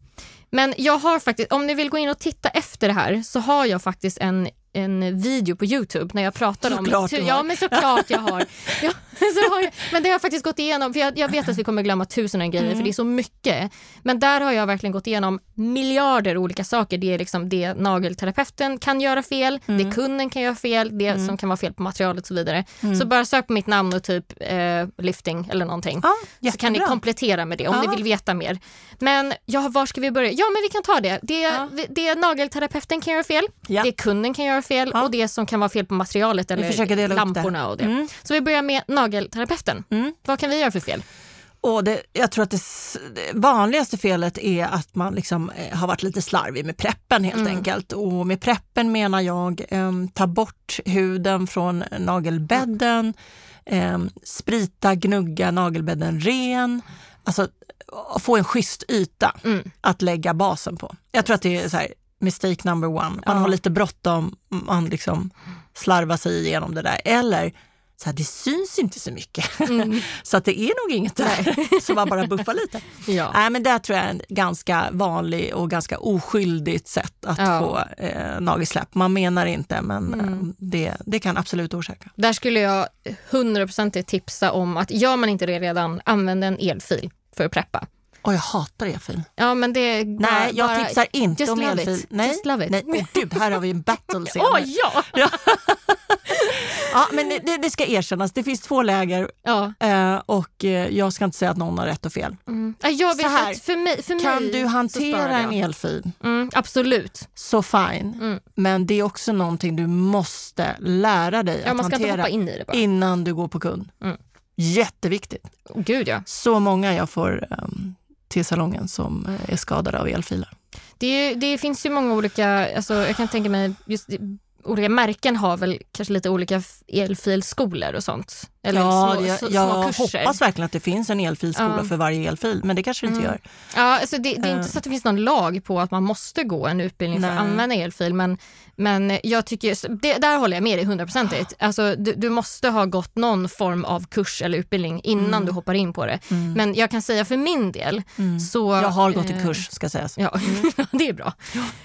Men jag har faktiskt, om ni vill gå in och titta efter det här så har jag faktiskt en, en video på Youtube när jag pratar om... Såklart du har. Ja, men såklart jag har. Ja, så har jag. Men det har jag faktiskt gått igenom, för jag, jag vet att vi kommer glömma tusen och en grejer Mm. för det är så mycket. Men där har jag verkligen gått igenom miljarder olika saker. Det är liksom det nagelterapeuten kan göra fel, Mm. det kunden kan göra fel, det som kan vara fel på materialet och så vidare. Mm. Så bara sök på mitt namn och typ eh, lifting eller någonting Ja, så kan ni komplettera med det om Ja. ni vill veta mer. Men ja, var ska vi börja? Ja, men vi kan ta det. Det, Ja. det nagelterapeuten kan göra fel, det kunden kan göra fel Ja. och det som kan vara fel på materialet eller lamporna och det. Mm. Så vi börjar med nagelterapeuten. Mm. Vad kan vi göra för fel? Och det, jag tror att det, det vanligaste felet är att man liksom, eh, har varit lite slarvig med preppen helt Mm. enkelt. Och med preppen menar jag eh, ta bort huden från nagelbädden, eh, sprita, gnugga nagelbädden ren. Alltså få en schysst yta Mm. att lägga basen på. Jag tror att det är så här, mistake number one. Man Ja. har lite bråttom, man liksom slarvar sig igenom det där. Eller så här, det syns inte så mycket. Mm. så att det är nog inget där. så man bara buffar lite. Ja. Nej, men det tror jag är en ganska vanlig och ganska oskyldigt sätt att Ja. få eh, nagelsläpp. Man menar inte, men Mm. eh, det, det kan absolut orsaka. Där skulle jag 100% tipsa om att gör man inte det redan, använd en elfil för att preppa. Och jag hatar elfil. Ja, men det är bara, Nej, jag bara- tipsar inte om elfil. it. Nej, Just love it. nej. Oh, gud, här har vi en battle scene. Åh ja! Ja, men det, det, ska erkännas, det finns två läger ja. eh, och eh, jag ska inte säga att någon har rätt och fel. Mm. Ja, Jag vet Så här, för mig, för Kan mig du så hantera en elfil, Mm, absolut. så fine. Mm. Men det är också någonting du måste lära dig Ja, att hantera in innan du går på kund. Mm. Jätteviktigt. Gud ja. Så många jag får um, till salongen som eh, är skadade av elfiler. Det, det finns ju många olika, alltså jag kan tänka mig, just olika märken har väl kanske lite olika elfilskolor och sånt. Eller ja, små, jag små kurser. hoppas verkligen att det finns en elfilskola Ja. för varje elfil, men det kanske det inte Mm. gör. Ja, alltså det, det är Eh. inte så att det finns någon lag på att man måste gå en utbildning för att Nej. använda elfil, men, men jag tycker, det, där håller jag med dig hundraprocentigt. Alltså, du, du måste ha gått någon form av kurs eller utbildning innan Mm. du hoppar in på det. Mm. Men jag kan säga för min del, Mm. så... Jag har gått eh, en kurs ska sägas. Ja, det är bra.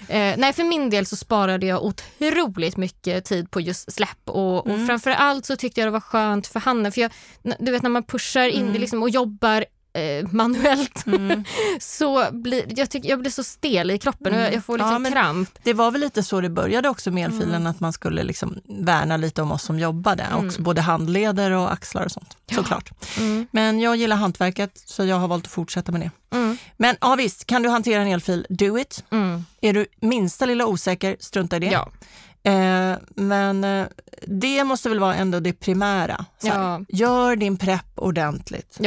Eh, nej, för min del så sparade jag otroligt mycket tid på just släpp och, och Mm. framför allt så tyckte jag det var skönt för handen. För jag, du vet när man pushar in Mm. det liksom och jobbar eh, manuellt Mm. så blir jag, tycker, jag blir så stel i kroppen och jag, jag får Ja, liksom men- kramp. Det var väl lite så det började också med elfilen, Mm. att man skulle liksom värna lite om oss som jobbade, Mm. också både handleder och axlar och sånt. Ja. Såklart. Mm, Men jag gillar hantverket så jag har valt att fortsätta med det. mm, Men ja visst, kan du hantera en elfil, do it. mm. Är du minsta lilla osäker, strunta i det. Ja, Eh, men eh, det måste väl vara ändå det primära. Ja. Gör din prepp ordentligt.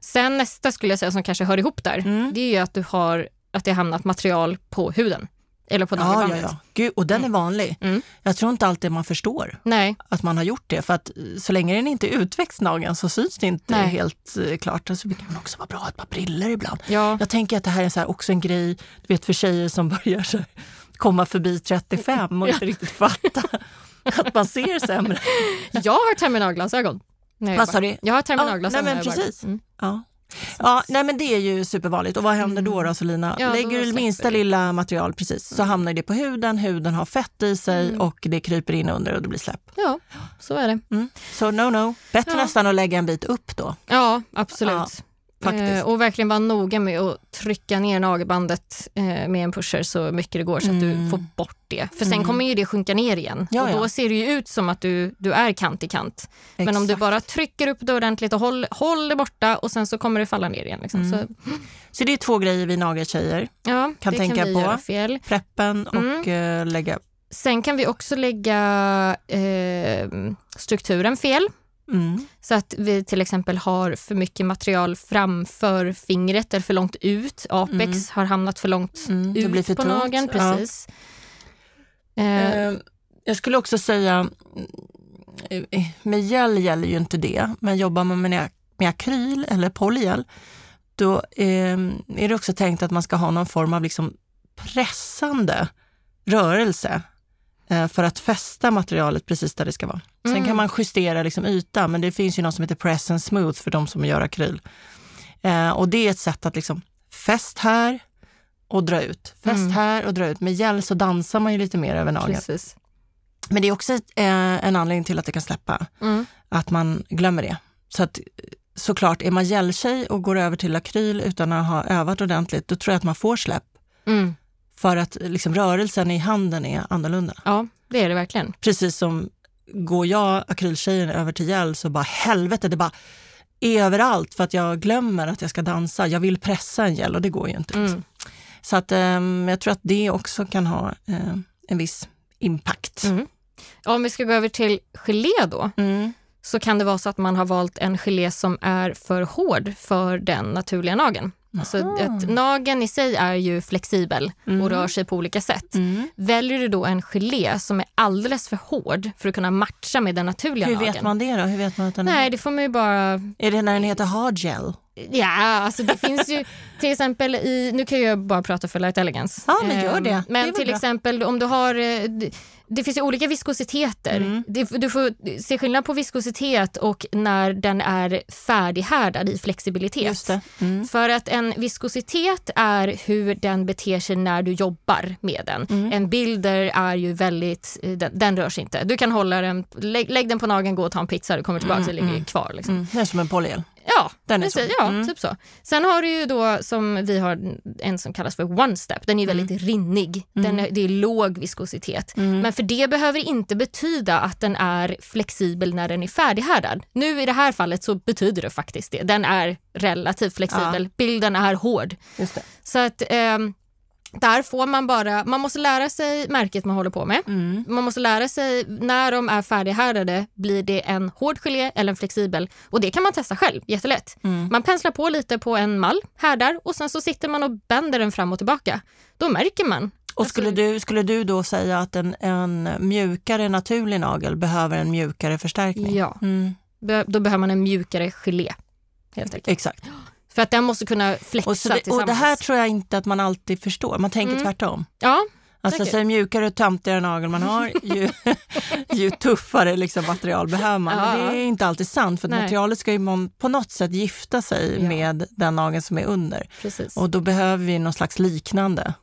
Sen nästa skulle jag säga som kanske hör ihop där, Mm. det är ju att du har att det har hamnat material på huden. Eller på Ja, ja, ja. Gud, och den är vanlig. Mm. Jag tror inte alltid man förstår Nej, att man har gjort det. För att eh, så länge den inte är utväxt nageln så syns det inte Nej. helt eh, klart. Alltså, det kan också vara bra att ha ett briller ibland. ja. Jag tänker att det här är så här också en grej du vet, för tjejer som börjar så här, komma förbi 35 och inte riktigt fatta att man ser sämre. Jag har terminalglasögon. Nej, Vad sa du? Jag har terminalglasögon. Ja, nej, men precis. Mm. Ja. Ja, nej men det är ju supervanligt. Och vad händer då då Selina? Ja, Lägger du minsta lilla material precis så hamnar det på huden, huden har fett i sig Mm. och det kryper in under och det blir släpp. Ja, så är det. Mm. Så no no, bättre Ja. nästan att lägga en bit upp då. Ja, absolut. Ja, faktiskt. Eh, och verkligen vara noga med att trycka ner nagelbandet eh, med en pusher så mycket det går så att Mm. du får bort det. För sen Mm. kommer ju det sjunka ner igen Ja, och då ja. ser det ju ut som att du, du är kant i kant. Men om du Exakt. bara trycker upp det ordentligt och håll, håll det borta och sen så kommer det falla ner igen. Liksom. Mm. Så, Så det är två grejer vi nageltjejer, ja, Kan tänka kan på. fel. preppen och Mm. eh, lägga Sen kan vi också lägga eh, strukturen fel. Mm. Så att vi till exempel har för mycket material framför fingret eller för långt ut. Apex Mm. har hamnat för långt Mm. Ut blir för på tungt. nageln. Ja. Precis. Eh, Eh, jag skulle också säga, med gel gäller ju inte det, men jobbar man med, med akryl eller polygel, då eh, är det också tänkt att man ska ha någon form av liksom pressande rörelse för att fästa materialet precis där det ska vara. Sen Mm. kan man justera liksom ytan, men det finns ju något som heter press and smooth för de som gör akryl. Eh, och det är ett sätt att liksom fäst här och dra ut. Fäst Mm. här och dra ut. Med gel så dansar man ju lite mer över nageln. precis. Men det är också ett, eh, en anledning till att det kan släppa, Mm. att man glömmer det. Så att såklart, är man geltjej och går över till akryl utan att ha övat ordentligt, då tror jag att man får släpp. För att liksom, rörelsen i handen är annorlunda. Ja, det är det verkligen. Precis som går jag, akryltjejen, över till gel så bara helvete, det bara är överallt för att jag glömmer att jag ska dansa. Jag vill pressa en gel och det går ju inte. Mm. Så att, ehm, jag tror att det också kan ha eh, en viss impact. Mm. Om vi ska gå över till gelé då, Mm. så kan det vara så att man har valt en gelé som är för hård för den naturliga nageln. Alltså att nageln i sig är ju flexibel Mm. och rör sig på olika sätt. Mm. Väljer du då en gelé som är alldeles för hård för att kunna matcha med den naturliga Hur nageln? vet man det då? Hur vet man att den Nej, det får man ju bara... Är det när den heter hard gel? Ja, alltså det finns ju till exempel i... Nu kan jag bara prata för Light Elegance. Ja, men gör Ehm, det. Det Men väl till bra. exempel om du har... eh, Det finns ju olika viskositeter. Mm. Det- Du får se skillnad på viskositet och när den är färdighärdad i flexibilitet. Det. Mm. För att en viskositet är hur den beter sig när du jobbar med den. Mm. En bilder är ju väldigt, eh, den, den rör sig inte. Du kan hålla den, lägg, lägg den på nageln, gå och ta en pizza, du kommer tillbaka Mm, och ligger mm. kvar. Liksom. Mm. Det är som en polygel. Ja, Den är precis, så. ja Mm. typ så. Sen har du ju då som vi har en som kallas för one step. Den är Mm. väldigt rinnig. Den är, det är låg viskositet. Mm. Men för det behöver inte betyda att den är flexibel när den är färdighärdad. Nu i det här fallet så betyder det faktiskt det. Den är relativt flexibel. Bilden är hård. Så att ehm, Där får man bara, man måste lära sig märket man håller på med. Mm. Man måste lära sig när de är färdighärdade, blir det en hård gelé eller en flexibel? Och det kan man testa själv, jättelätt. Mm. Man penslar på lite på en mall, härdar och sen så sitter man och bänder den fram och tillbaka. Då märker man. Och skulle, Alltså- du, skulle du då säga att en, en mjukare naturlig nagel behöver en mjukare förstärkning? Ja, Mm. då behöver man en mjukare gelé. Helt enkelt. Exakt. För att den måste kunna flexa Och, det, tillsammans. och det här tror jag inte att man alltid förstår. Man tänker Mm. tvärtom. Ja, Alltså så ju mjukare och töntigare nagel man har, ju, ju tuffare liksom material behöver man. Men Ja. det är inte alltid sant, för materialet ska ju på något sätt gifta sig Ja. med den nageln som är under. precis. Och då behöver vi någon slags liknande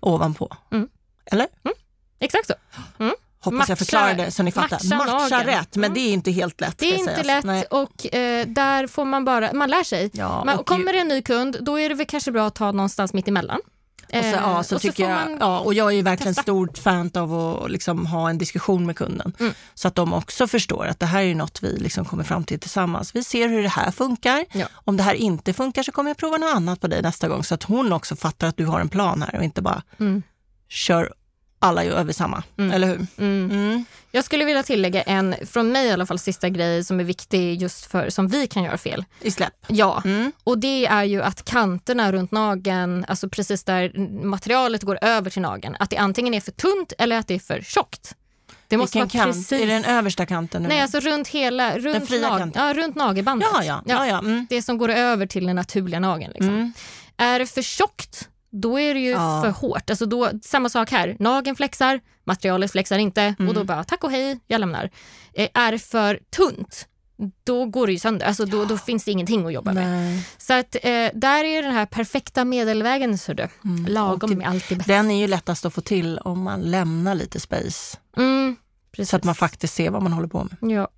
ovanpå. Mm. Eller? Exakt så. Hoppas Matcha- jag förklarade så ni fattar. matcha Matcha rätt, men Mm. det är inte helt lätt. Det är inte lätt Nej. och eh, där får man bara, man lär sig. Ja, Men och kommer det en ny kund, då är det väl kanske bra att ta någonstans mitt emellan. Och så, Eh, ja, så och tycker får jag, man- ja, och jag är ju verkligen testa. stort fan av att liksom ha en diskussion med kunden. Mm. Så att de också förstår att det här är något vi liksom kommer fram till tillsammans. Vi ser hur det här funkar. Ja. Om det här inte funkar så kommer jag prova något annat på dig nästa gång så att hon också fattar att du har en plan här och inte bara Mm. kör alla ju över samma. Mm. Eller hur? Mm. Mm. Jag skulle vilja tillägga en, från mig i alla fall, sista grej som är viktig just för, som vi kan göra fel. I släpp. Ja, Mm. och det är ju att kanterna runt nageln, alltså precis där materialet går över till nageln, att det antingen är för tunt eller att det är för tjockt. Det måste Vilken vara kant? precis... Är det den översta kanten? nu? Nej, alltså runt hela, runt, nag... ja, runt nagelbandet. ja, ja. ja. ja. Mm. Det som går över till den naturliga nageln. Liksom. Mm. Är det för tjockt, då är det ju Ja. för hårt. Alltså då, samma sak här, nageln flexar, materialet flexar inte och då bara tack och hej, jag lämnar. Eh, är det för tunt, då går det ju sönder. Alltså då, då finns det ingenting att jobba med. Nej. Så att eh, där är den här perfekta medelvägen, så du. Lagom Och är alltid bäst. Den är ju lättast att få till om man lämnar lite space. Mm. Så att man faktiskt ser vad man håller på med. ja.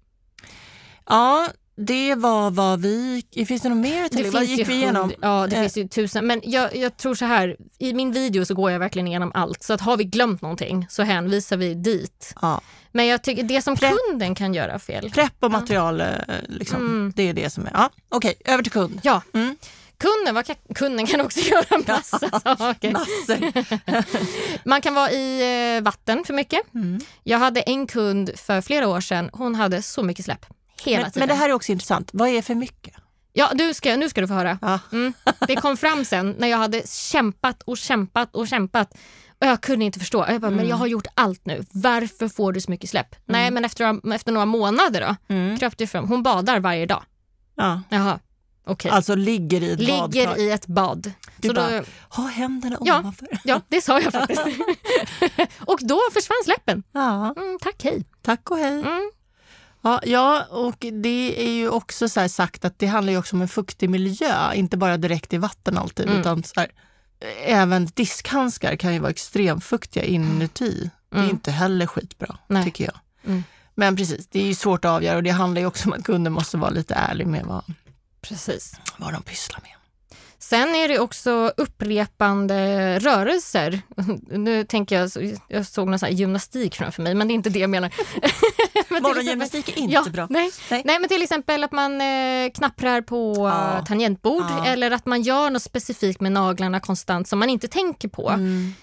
Ja, det var vad vi... Finns det något mer till det? Vad gick vi igenom? Ja, det Eh. finns ju tusen. Men jag, jag tror så här, i min video så går jag verkligen igenom allt. Så att har vi glömt någonting så hänvisar vi dit. Ja. Men jag tycker det som Prepp. kunden kan göra fel. Prepp och material, eh, liksom, Mm. det är det som är... Ja, Okej, över till kund. Ja, Mm. kunden, vad kan, kunden kan också göra en massa saker. Massor. Man kan vara i eh, vatten för mycket. Mm. Jag hade en kund för flera år sedan, hon hade så mycket släpp. Hela Men, tiden. men det här är också intressant. Vad är för mycket? Ja, du ska, nu ska du få höra. Ja. Mm. Det kom fram sen när jag hade kämpat och kämpat och kämpat. Och jag kunde inte förstå. Jag bara, men jag har gjort allt nu. Varför får du så mycket släpp? Nej, men efter, efter några månader då, Mm. kröp det fram. Hon badar varje dag. Ja. Jaha, okej. Alltså ligger i ett Ligger badkar. i ett bad. Du Så bara, då, ha händerna Ja. ovanför. ja, det sa jag faktiskt. och då försvann släppen. Ja, Mm, tack, hej. tack och hej. Mm. Ja, ja, och det är ju också så här sagt att det handlar ju också om en fuktig miljö, inte bara direkt i vatten alltid, Mm. utan så här, även diskhandskar kan ju vara extremfuktiga inuti. Det är Mm. inte heller skitbra, Nej. tycker jag. Mm. Men precis, det är ju svårt att avgöra och det handlar ju också om att kunden måste vara lite ärlig med vad, Precis. vad de pysslar med. Sen är det också upprepande rörelser. Nu tänker jag, jag såg någon gymnastik framför mig, men det är inte det jag menar. Morgongymnastik är inte ja, bra. Nej. Nej. Nej. men till exempel att man eh, knapprar på Ja. eh, tangentbord Ja. eller att man gör något specifikt med naglarna konstant som man inte tänker på. Mm.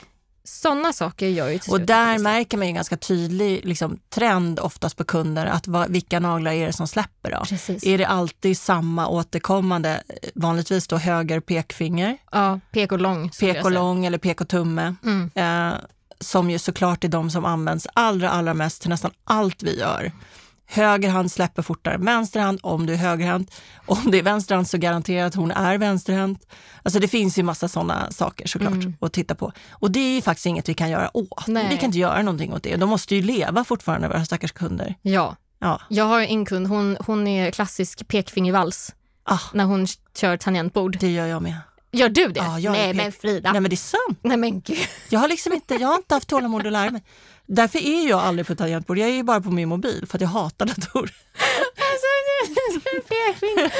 Sådana saker gör ju till Och där märker man ju en ganska tydlig liksom, trend oftast på kunder, att va, vilka naglar är det som släpper då? Precis. Är det alltid samma återkommande, vanligtvis då höger pekfinger, Ja, PK lång. skulle jag säga. PK-lång eller PK-tumme, Mm. eh, som ju såklart är de som används allra, allra mest till nästan allt vi gör. Höger hand släpper fortare än vänster hand om du är högerhänt. Om det är vänster hand så garanterar att hon är vänsterhänt. Alltså det finns ju massa sådana saker såklart att titta på. Och det är ju faktiskt inget vi kan göra åt. Nej. Vi kan inte göra någonting åt det. De måste ju leva fortfarande, våra stackars kunder. Ja. Ja. Jag har en kund, hon, hon är klassisk pekfingervals Ah, när hon kör tangentbord. det gör jag med. Gör du det? Ja, Nej men Frida. Nej men det är sant. Nej men gud. Jag har liksom inte, jag har inte haft tålamod att lära mig. Därför är jag aldrig på tangentbord. Jag är bara på min mobil för att jag hatar datorer. Pekfinger.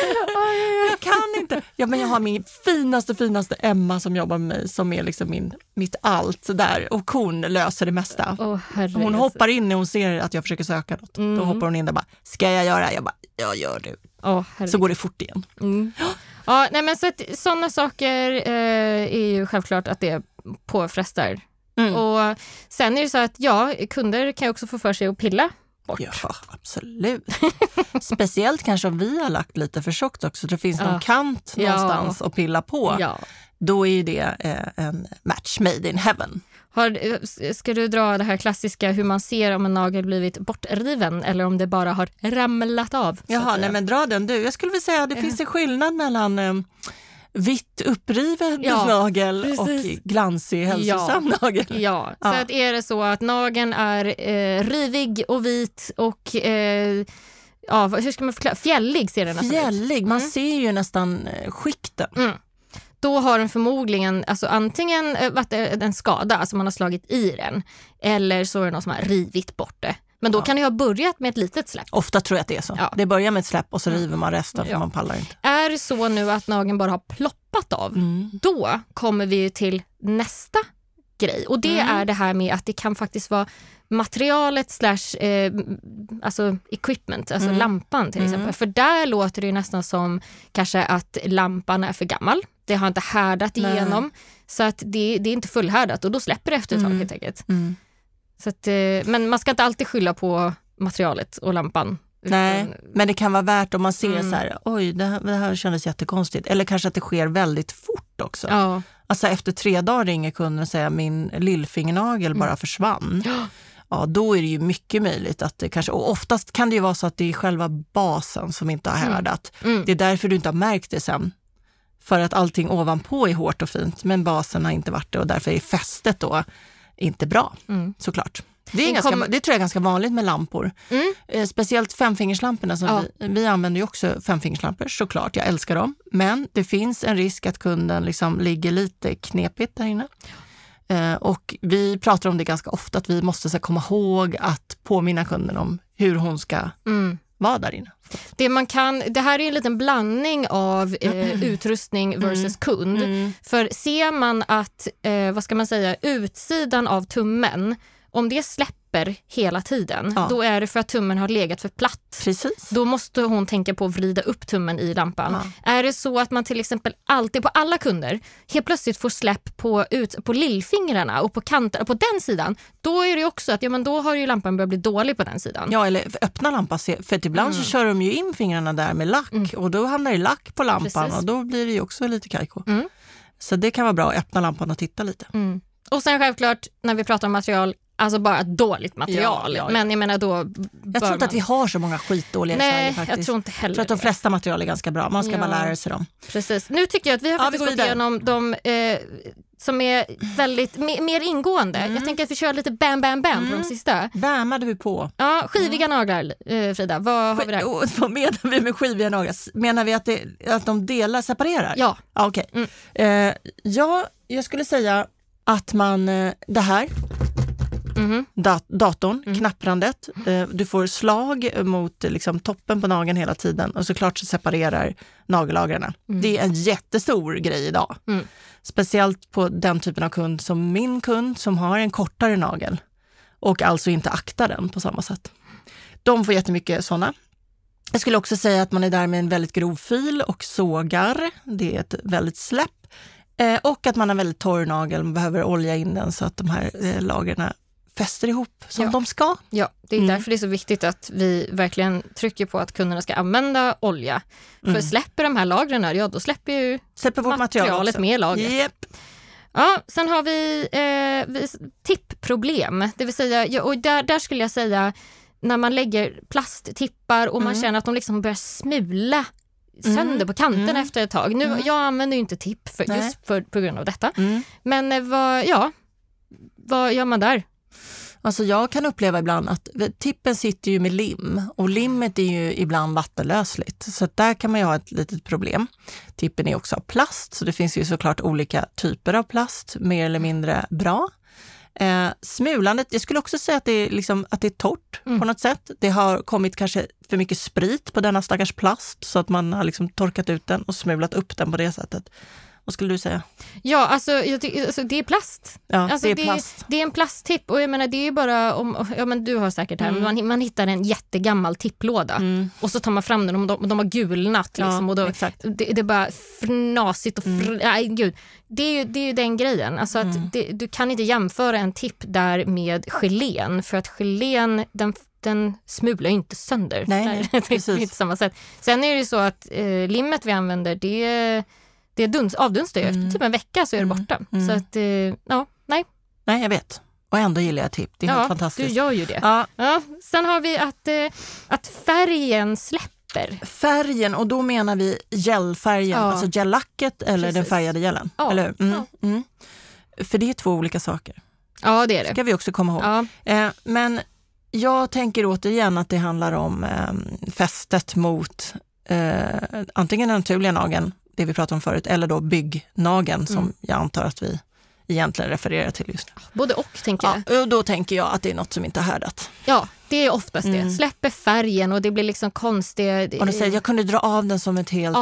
Jag kan inte. Ja, men jag har min finaste, finaste Emma som jobbar med mig som är liksom min, mitt allt där och hon löser det mesta. Herre Hon hoppar in när hon ser att jag försöker söka något. Mm. Då hoppar hon in och bara, ska jag göra? Jag bara, ja gör du. Åh, herre. Så går det fort igen. Mm. Ja, nej, men så att, sådana saker eh, är ju självklart att det påfrestar. Mm. Och sen är det så att ja, kunder kan också få för sig att pilla bort. Ja, absolut. Speciellt kanske om vi har lagt lite för tjockt också, det finns någon Ja. kant Ja. någonstans att pilla på. Ja. Då är ju det eh, en match made in heaven. Har, eh, ska du dra det här klassiska hur man ser om en nagel blivit bortriven eller om det bara har ramlat av? Jaha, nej men dra den du. Jag skulle vilja säga att det finns en skillnad mellan eh, vitt uppriven Ja, nagel precis. och glansig hälsosam nagel. Ja, så Ja. att är det så att nageln är eh, rivig och vit och eh, ja, hur ska man förklara? Fjällig ser den nästan ut. Fjällig, man ser ju nästan eh, skikten. Mm. Då har den förmodligen alltså antingen eh, varit eh, en skada, alltså man har slagit i den, eller så är det någon som har rivit bort det. Men då Ja. kan det ha börjat med ett litet släpp. Ofta tror jag att det är så. Ja. Det börjar med ett släpp och så river man resten Ja. för man pallar inte. Är det så nu att nageln bara har ploppat av, Mm. då kommer vi till nästa grej. Och det Mm. är det här med att det kan faktiskt vara materialet slash eh, alltså equipment, alltså Mm. lampan till Mm. exempel. För där låter det nästan som kanske att lampan är för gammal. Det har inte härdat Nej. igenom. Så att det, det är inte fullhärdat och då släpper det efter ett tag Mm. helt enkelt. Så att, eh, men man ska inte alltid skylla på materialet och lampan. Nej, Utan- men det kan vara värt om man ser Mm. så här, oj det här, det här kändes jättekonstigt. Eller kanske att det sker väldigt fort också. Ja. Alltså efter tre dagar ringer kunden och säger min lillfingernagel Mm. bara försvann. Ja. Ja, då är det ju mycket möjligt att det kanske, och oftast kan det ju vara så att det är själva basen som inte har Mm. härdat. Mm. Det är därför du inte har märkt det sen. För att allting ovanpå är hårt och fint, men basen har inte varit det och därför är fästet då inte bra, Mm. såklart. Det, är ganska, kom- det tror jag är ganska vanligt med lampor. Mm. Eh, speciellt femfingerslamporna. Som Ja. vi, vi använder ju också femfingerslampor såklart, jag älskar dem. Men det finns en risk att kunden liksom ligger lite knepigt där inne. Eh, och vi pratar om det ganska ofta, att vi måste så komma ihåg att påminna kunden om hur hon ska Mm. Vara där inne. Det, man kan, det här är en liten blandning av eh, utrustning versus kund. För ser man att, eh, vad ska man säga, utsidan av tummen, om det släpper hela tiden, Ja. då är det för att tummen har legat för platt. Precis. Då måste hon tänka på att vrida upp tummen i lampan. Är det så att man till exempel alltid på alla kunder helt plötsligt får släpp på, ut, på lillfingrarna och på kanterna på den sidan, då är det också att ja, men då har ju lampan börjat bli dålig på den sidan. Ja, eller öppna lampan, för ibland så kör de ju in fingrarna där med lack och då hamnar det lack på lampan Precis. och då blir det ju också lite kajko. Mm. Så det kan vara bra att öppna lampan och titta lite. Mm. Och sen självklart när vi pratar om material, alltså bara dåligt material. Ja, ja, ja. Men jag menar då Jag tror inte man... att vi har så många skitdåliga i Sverige Nej, faktiskt. jag tror inte Jag heller tror att de flesta material är ganska bra, man ska bara lära sig dem. Precis. Nu tycker jag att vi har faktiskt vi gått igenom de eh, som är väldigt me- mer ingående. Mm. Jag tänker att vi kör lite bam, bam, bam på de sista. Bämmade vi på? Ja, skiviga naglar, eh, Frida. Vad har vi där? Och Vad menar vi med skiviga naglar? Menar vi att, det, att de delar, separerar? Ja, Ja, Okej. Mm. Eh, ja, jag skulle säga att man, eh, det här, mhm. dat- datorn, Mm. knapprandet, eh, du får slag mot liksom, toppen på nageln hela tiden och såklart så separerar nagellagren. Det är en jättestor grej idag. Mm. Speciellt på den typen av kund som min kund som har en kortare nagel och alltså inte aktar den på samma sätt. De får jättemycket sådana. Jag skulle också säga att man är där med en väldigt grov fil och sågar. Det är ett väldigt släpp. Eh, och att man har väldigt torr nagel, man behöver olja in den så att de här eh, lagren fäster ihop som Ja. de ska. ja, det är Mm. därför det är så viktigt att vi verkligen trycker på att kunderna ska använda olja. För Mm. släpper de här lagren, ja då släpper ju Släpper vårt material materialet också. med lagret. Japp. Ja, sen har vi, eh, tippproblem. Det vill säga, och där, där skulle jag säga när man lägger plasttippar och man Mm. känner att de liksom börjar smula sönder Mm. på kanterna Mm. efter ett tag. Nu, Mm. Jag använder ju inte tipp för, just för, på grund av detta. Mm. Men eh, vad, ja, vad gör man där? Alltså jag kan uppleva ibland att tippen sitter ju med lim och limmet är ju ibland vattenlösligt. Så där kan man ju ha ett litet problem. Tippen är också av plast, så det finns ju såklart olika typer av plast, mer eller mindre bra. Eh, smulandet, jag skulle också säga att det är, liksom, att det är torrt Mm. på något sätt. Det har kommit kanske för mycket sprit på denna stackars plast så att man har liksom torkat ut den och smulat upp den på det sättet. Vad skulle du säga? Ja, alltså, jag alltså det är plast. Ja, Alltså, det är plast. Det är en plasttipp och jag menar det är bara om, ja men du har säkert här, Mm. man, man hittar en jättegammal tipplåda och så tar man fram den och de, de har gulnat liksom. Ja, och då, exakt. det, det är bara fnasigt och fr, nej gud. Det är, ju, det är ju den grejen, alltså att Mm. det, du kan inte jämföra en tipp där med gelén för att gelén den den smular ju inte sönder. Nej, nej, det precis. inte samma sätt. Sen är det ju så att eh, limmet vi använder det, det duns, avdunstar ju. Efter typ en vecka så är det borta. Så att, eh, ja, nej. Nej, jag vet. Och ändå gillar jag tipp. Det är helt Ja, fantastiskt. du gör ju det. Ja, Ja, sen har vi att, eh, att färgen släpper. färgen, och då menar vi gelfärgen, Ja. alltså gellacket eller den Precis. färgade gelen. Ja, Eller hur? Mm, ja. mm. För det är två olika saker, Ja, det är det. ska vi också komma ihåg. Ja, Eh, men jag tänker återigen att det handlar om eh, fästet mot eh, antingen den naturliga nageln, det vi pratade om förut, eller då byggnageln som Mm. jag antar att vi egentligen refererar till just nu. både och tänker jag. Ja, och då tänker jag att det är något som inte har härdat. Ja, det är oftast det. Släpper färgen och det blir liksom konstiga... Och de säger jag kunde dra av den som ett helt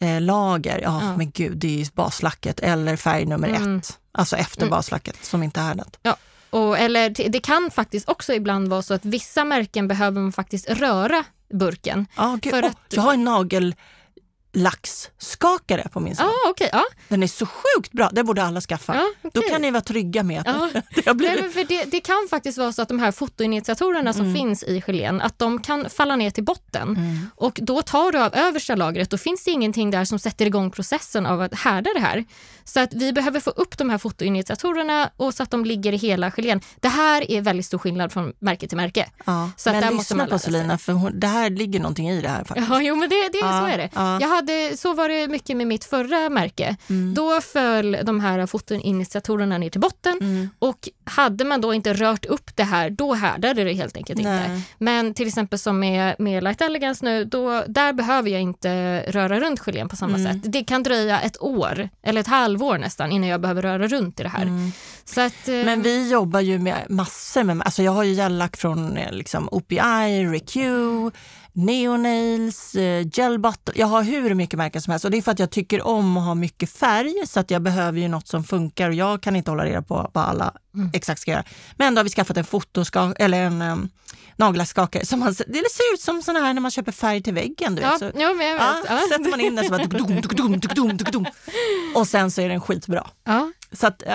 Ja. eh, lager. Ja, Ja. men gud, det är ju baslacket eller färg nummer Mm. ett. Alltså efter baslacket som inte har härdat. Ja. Och, eller det kan faktiskt också ibland vara så att vissa märken behöver man faktiskt röra burken. Ja, gud, För åh, att- Jag har en nagellacksskakare på min Ja, salong. okej. ja. Den är så sjukt bra, det borde alla skaffa. Ja, Då okej. kan ni vara trygga med att det har Nej, blivit... men för det, det kan faktiskt vara så att de här fotoinitiatorerna som finns i gelén, att de kan falla ner till botten. Och då tar du av översta lagret, då finns det ingenting där som sätter igång processen av att härda det här. Så att vi behöver få upp de här fotoinitiatorerna och så att de ligger i hela gelén. Det här är väldigt stor skillnad från märke till märke. Ja. Så att men lyssna på. Selina, för hon, det här ligger någonting i det här faktiskt. Ja, jo men det, det, Ja, så är det. ja. Hade, så var det mycket med mitt förra märke. Mm. Då föll de här fotoinitiatorerna ner till botten Mm. och hade man då inte rört upp det här, då härdade det helt enkelt inte. Nej. Men till exempel som med, med Light Elegance nu, då, där behöver jag inte röra runt gelén på samma Mm. sätt. Det kan dröja ett år eller ett halvår nästan innan jag behöver röra runt i det här. Så att, eh, Mm. Men vi jobbar ju med massor med, alltså jag har ju gellack från eh, liksom OPI, ReQ, Neonails, eh, Gel Butter. Jag har hur mycket märken som helst och det är för att jag tycker om att ha mycket färg så att jag behöver ju något som funkar och jag kan inte hålla reda på vad alla Mm. exakt ska göra. Men då har vi skaffat en fotoskak eller en um, nagellackskakare som man, det ser ut som såna här när man köper färg till väggen. Du ja, vet, så, jo, men jag ja, vet. Ja. Sätter man in den så bara duk-dum, duk-dum, duk-dum, duk-dum. och sen så är den skitbra. Ja, Så att, eh,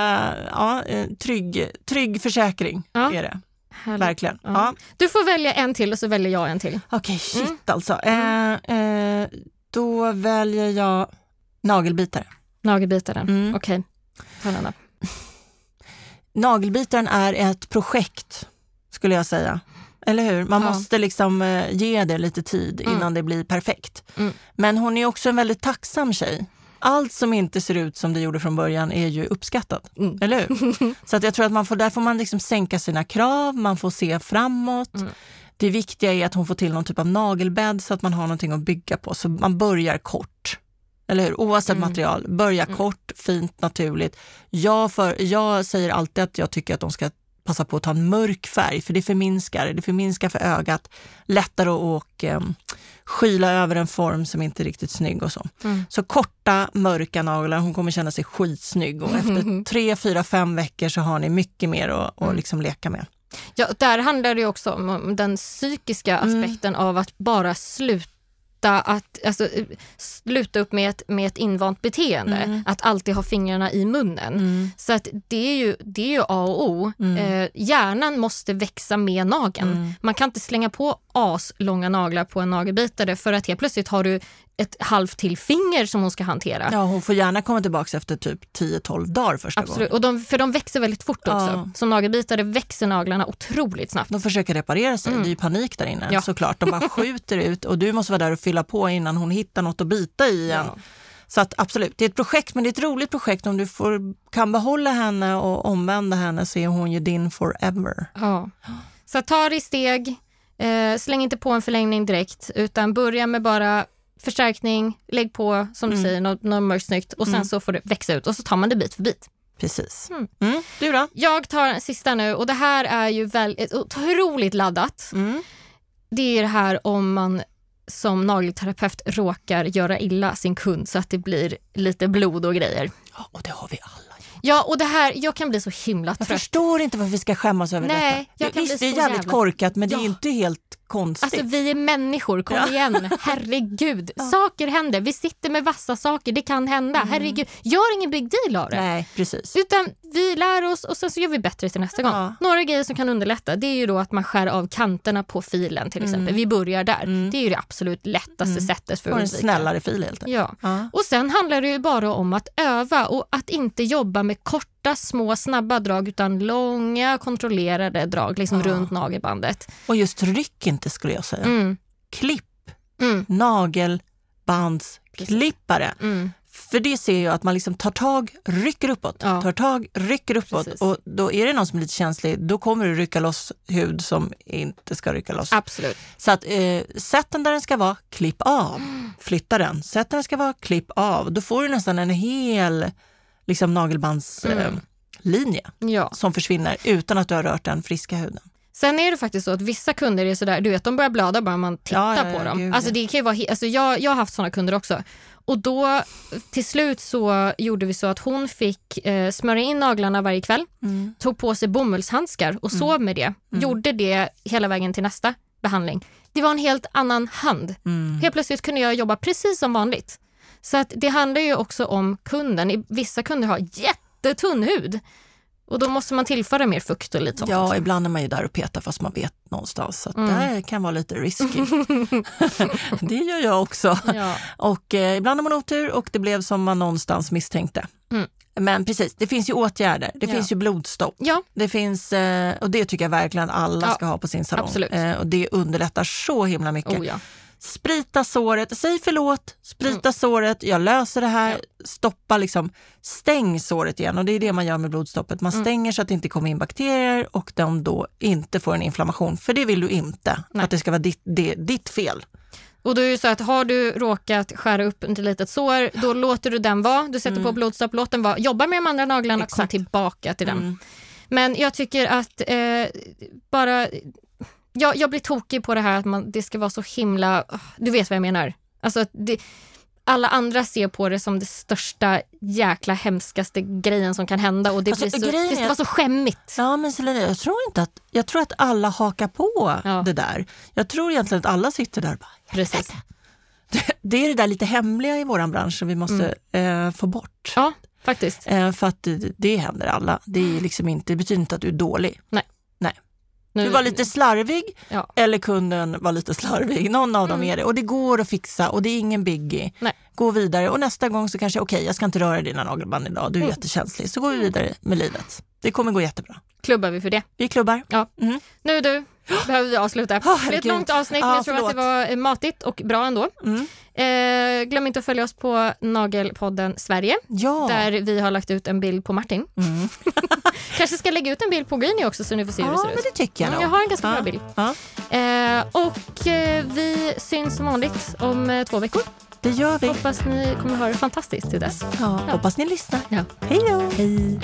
ja, eh, trygg, trygg försäkring Ja. är det. Härligt. Verkligen. Ja. Ja. Du får välja en till och så väljer jag en till. Okej, shit Mm. alltså. Eh, eh, då väljer jag nagelbitare. Nagelbitaren. Mm. Okej. Då. Nagelbitaren är ett projekt, skulle jag säga. Eller hur? Man Ja. måste liksom eh, ge det lite tid Mm. innan det blir perfekt. Mm. Men hon är också en väldigt tacksam tjej. Allt som inte ser ut som det gjorde från början är ju uppskattat. Mm. Eller hur? Så att jag tror att man får, där får man liksom sänka sina krav, man får se framåt. Mm. Det viktiga är att hon får till någon typ av nagelbädd så att man har någonting att bygga på. Så man börjar kort. Eller hur? Oavsett Mm. material. Börja kort, fint, naturligt. Jag, för, jag säger alltid att jag tycker att de ska passa på att ta en mörk färg för det förminskar, det förminskar för ögat. Lättare att och, um, skyla över en form som inte är riktigt snygg och så. Mm. Så korta mörka naglar, hon kommer känna sig skitsnygg och efter tre, fyra, fem veckor så har ni mycket mer att, Mm. att liksom leka med. Ja, där handlar det också om- om den psykiska Mm. aspekten av att bara sluta att, alltså, sluta upp med ett, med ett invant beteende, Mm. att alltid ha fingrarna i munnen. Så att det är ju, det är ju A och O. Mm. Eh, hjärnan måste växa med nageln. Man kan inte slänga på aslånga naglar på en nagelbitare för att helt plötsligt har du ett halvt till finger som hon ska hantera. Ja, hon får gärna komma tillbaka efter typ 10-12 dagar första Absolut. gången. Och de, för de växer väldigt fort också. Ja. Som nagelbitare växer naglarna otroligt snabbt. De försöker reparera sig, det är ju panik där inne Mm. Ja. såklart. De bara skjuter ut och du måste vara där och fylla på innan hon hittar något att bita i igen. Ja. Så att absolut, det är ett projekt men det är ett roligt projekt. Om du får, kan behålla henne och omvända henne så är hon ju din forever. Ja. Så ta det i steg, eh, släng inte på en förlängning direkt utan börja med bara förstärkning, lägg på som du säger något, något mörkt snyggt och sen så får det växa ut och så tar man det bit för bit. Precis. Mm. Mm. Du då? Jag tar en sista nu och det här är ju väl, ett otroligt laddat. Mm. Det är det här om man som nagelterapeut råkar göra illa sin kund så att det blir lite blod och grejer. Ja, och det har vi alla. Ja, och det här, jag kan bli så himla Jag trött. förstår inte varför vi ska skämmas över Nej, detta. jag kan Visst, bli det är så jävligt jävla- korkat men det är Ja. inte helt konstigt. Alltså vi är människor, kom Ja. igen. Herregud. Saker händer. Vi sitter med vassa saker, det kan hända. Herregud. Gör ingen big deal av det. Mm. Nej, precis. Utan vi lär oss och sen så gör vi bättre till nästa gång. Ja. Några grejer som kan underlätta det är ju då att man skär av kanterna på filen till exempel. Vi börjar där. Det är ju det absolut lättaste sättet för att en undvika. snällare fil helt enkelt. Ja. Ja. Och sen handlar det ju bara om att öva och att inte jobba med korta, små, snabba drag utan långa, kontrollerade drag liksom Ja. runt nagelbandet. Och just ryck inte skulle jag säga. Mm. Klipp, Mm. nagelbandsklippare. Mm. För det ser jag att man liksom tar tag, rycker uppåt, Ja. tar tag, rycker uppåt. Precis. Och då är det någon som är lite känslig, då kommer det rycka loss hud som inte ska rycka loss. Absolut. Så att eh, sätt den där den ska vara, klipp av. Flytta den. Sätt den där den ska vara, klipp av. Då får du nästan en hel liksom, nagelbandslinje Mm. Ja. som försvinner utan att du har rört den friska huden. Sen är det faktiskt så att vissa kunder är sådär, du vet de börjar blöda bara man tittar Ja, ja, på dem. gud, alltså det kan vara, alltså jag, jag har haft sådana kunder också. Och då till slut så gjorde vi så att hon fick eh, smörja in naglarna varje kväll, tog på sig bomullshandskar och sov med det. Gjorde det hela vägen till nästa behandling. Det var en helt annan hand. Helt plötsligt kunde jag jobba precis som vanligt. Så att det handlar ju också om kunden. Vissa kunder har jättetunn hud. Och då måste man tillföra mer fukt och lite sånt. Ja, ibland är man ju där och petar fast man vet någonstans. Så att Mm. det här kan vara lite risky. det gör jag också. Ja. Och eh, ibland har man otur och det blev som man någonstans misstänkte. Mm. Men precis, det finns ju åtgärder. Det Ja. finns ju blodstopp. ja, Det finns, eh, och det tycker jag verkligen alla Ja, ska ha på sin salong. absolut. Eh, och det underlättar så himla mycket. oh ja. Sprita såret, säg förlåt, sprita såret, jag löser det här, stoppa liksom, stäng såret igen och det är det man gör med blodstoppet. Man stänger så att det inte kommer in bakterier och de då inte får en inflammation, för det vill du inte, Nej. att det ska vara ditt, det, ditt fel. Och då är det så att har du råkat skära upp ett litet sår, då låter du den vara. Du sätter på blodstopp, låt den vara. Jobba med de andra naglarna, kom Exakt. tillbaka till den. Mm. Men jag tycker att eh, bara... Jag, jag blir tokig på det här att man, det ska vara så himla... Du vet vad jag menar. Alltså, det, alla andra ser på det som det största jäkla hemskaste grejen som kan hända och det, Alltså, blir så, det ska vara så skämmigt. Ja men Selina, jag tror inte att, jag tror att alla hakar på Ja. det där. Jag tror egentligen att alla sitter där och bara, Precis. det, det är det där lite hemliga i våran bransch som vi måste eh, få bort. Ja, faktiskt. Eh, för att det, det händer alla. Det, är liksom inte, det betyder inte att du är dålig. Nu, Du var lite slarvig Ja. eller kunden var lite slarvig. Någon av dem Mm. är det. Och det går att fixa och det är ingen biggie. Nej. Gå vidare och nästa gång så kanske, okej jag ska inte röra dina nagelband idag, du är Mm. jättekänslig. Så går vi vidare med livet. Det kommer gå jättebra. klubbar vi för det. Vi klubbar. Ja. Mm. Nu du, behöver vi avsluta. Åh, det är ett långt avsnitt, Ja, men jag tror förlåt. att det var eh, matigt och bra ändå. Mm. Eh, glöm inte att följa oss på Nagelpodden Sverige, Ja. där vi har lagt ut en bild på Martin. Mm. Kanske ska lägga ut en bild på Greenie också så ni får se hur det ja, ser ut. det tycker jag Mm, jag har en ganska ja. bra bild. Ja, Eh, och eh, vi syns som vanligt om eh, två veckor. det gör vi. Hoppas ni kommer ha det fantastiskt till dess. Ja, Hoppas ni lyssnar. Ja. Hej då! Hej.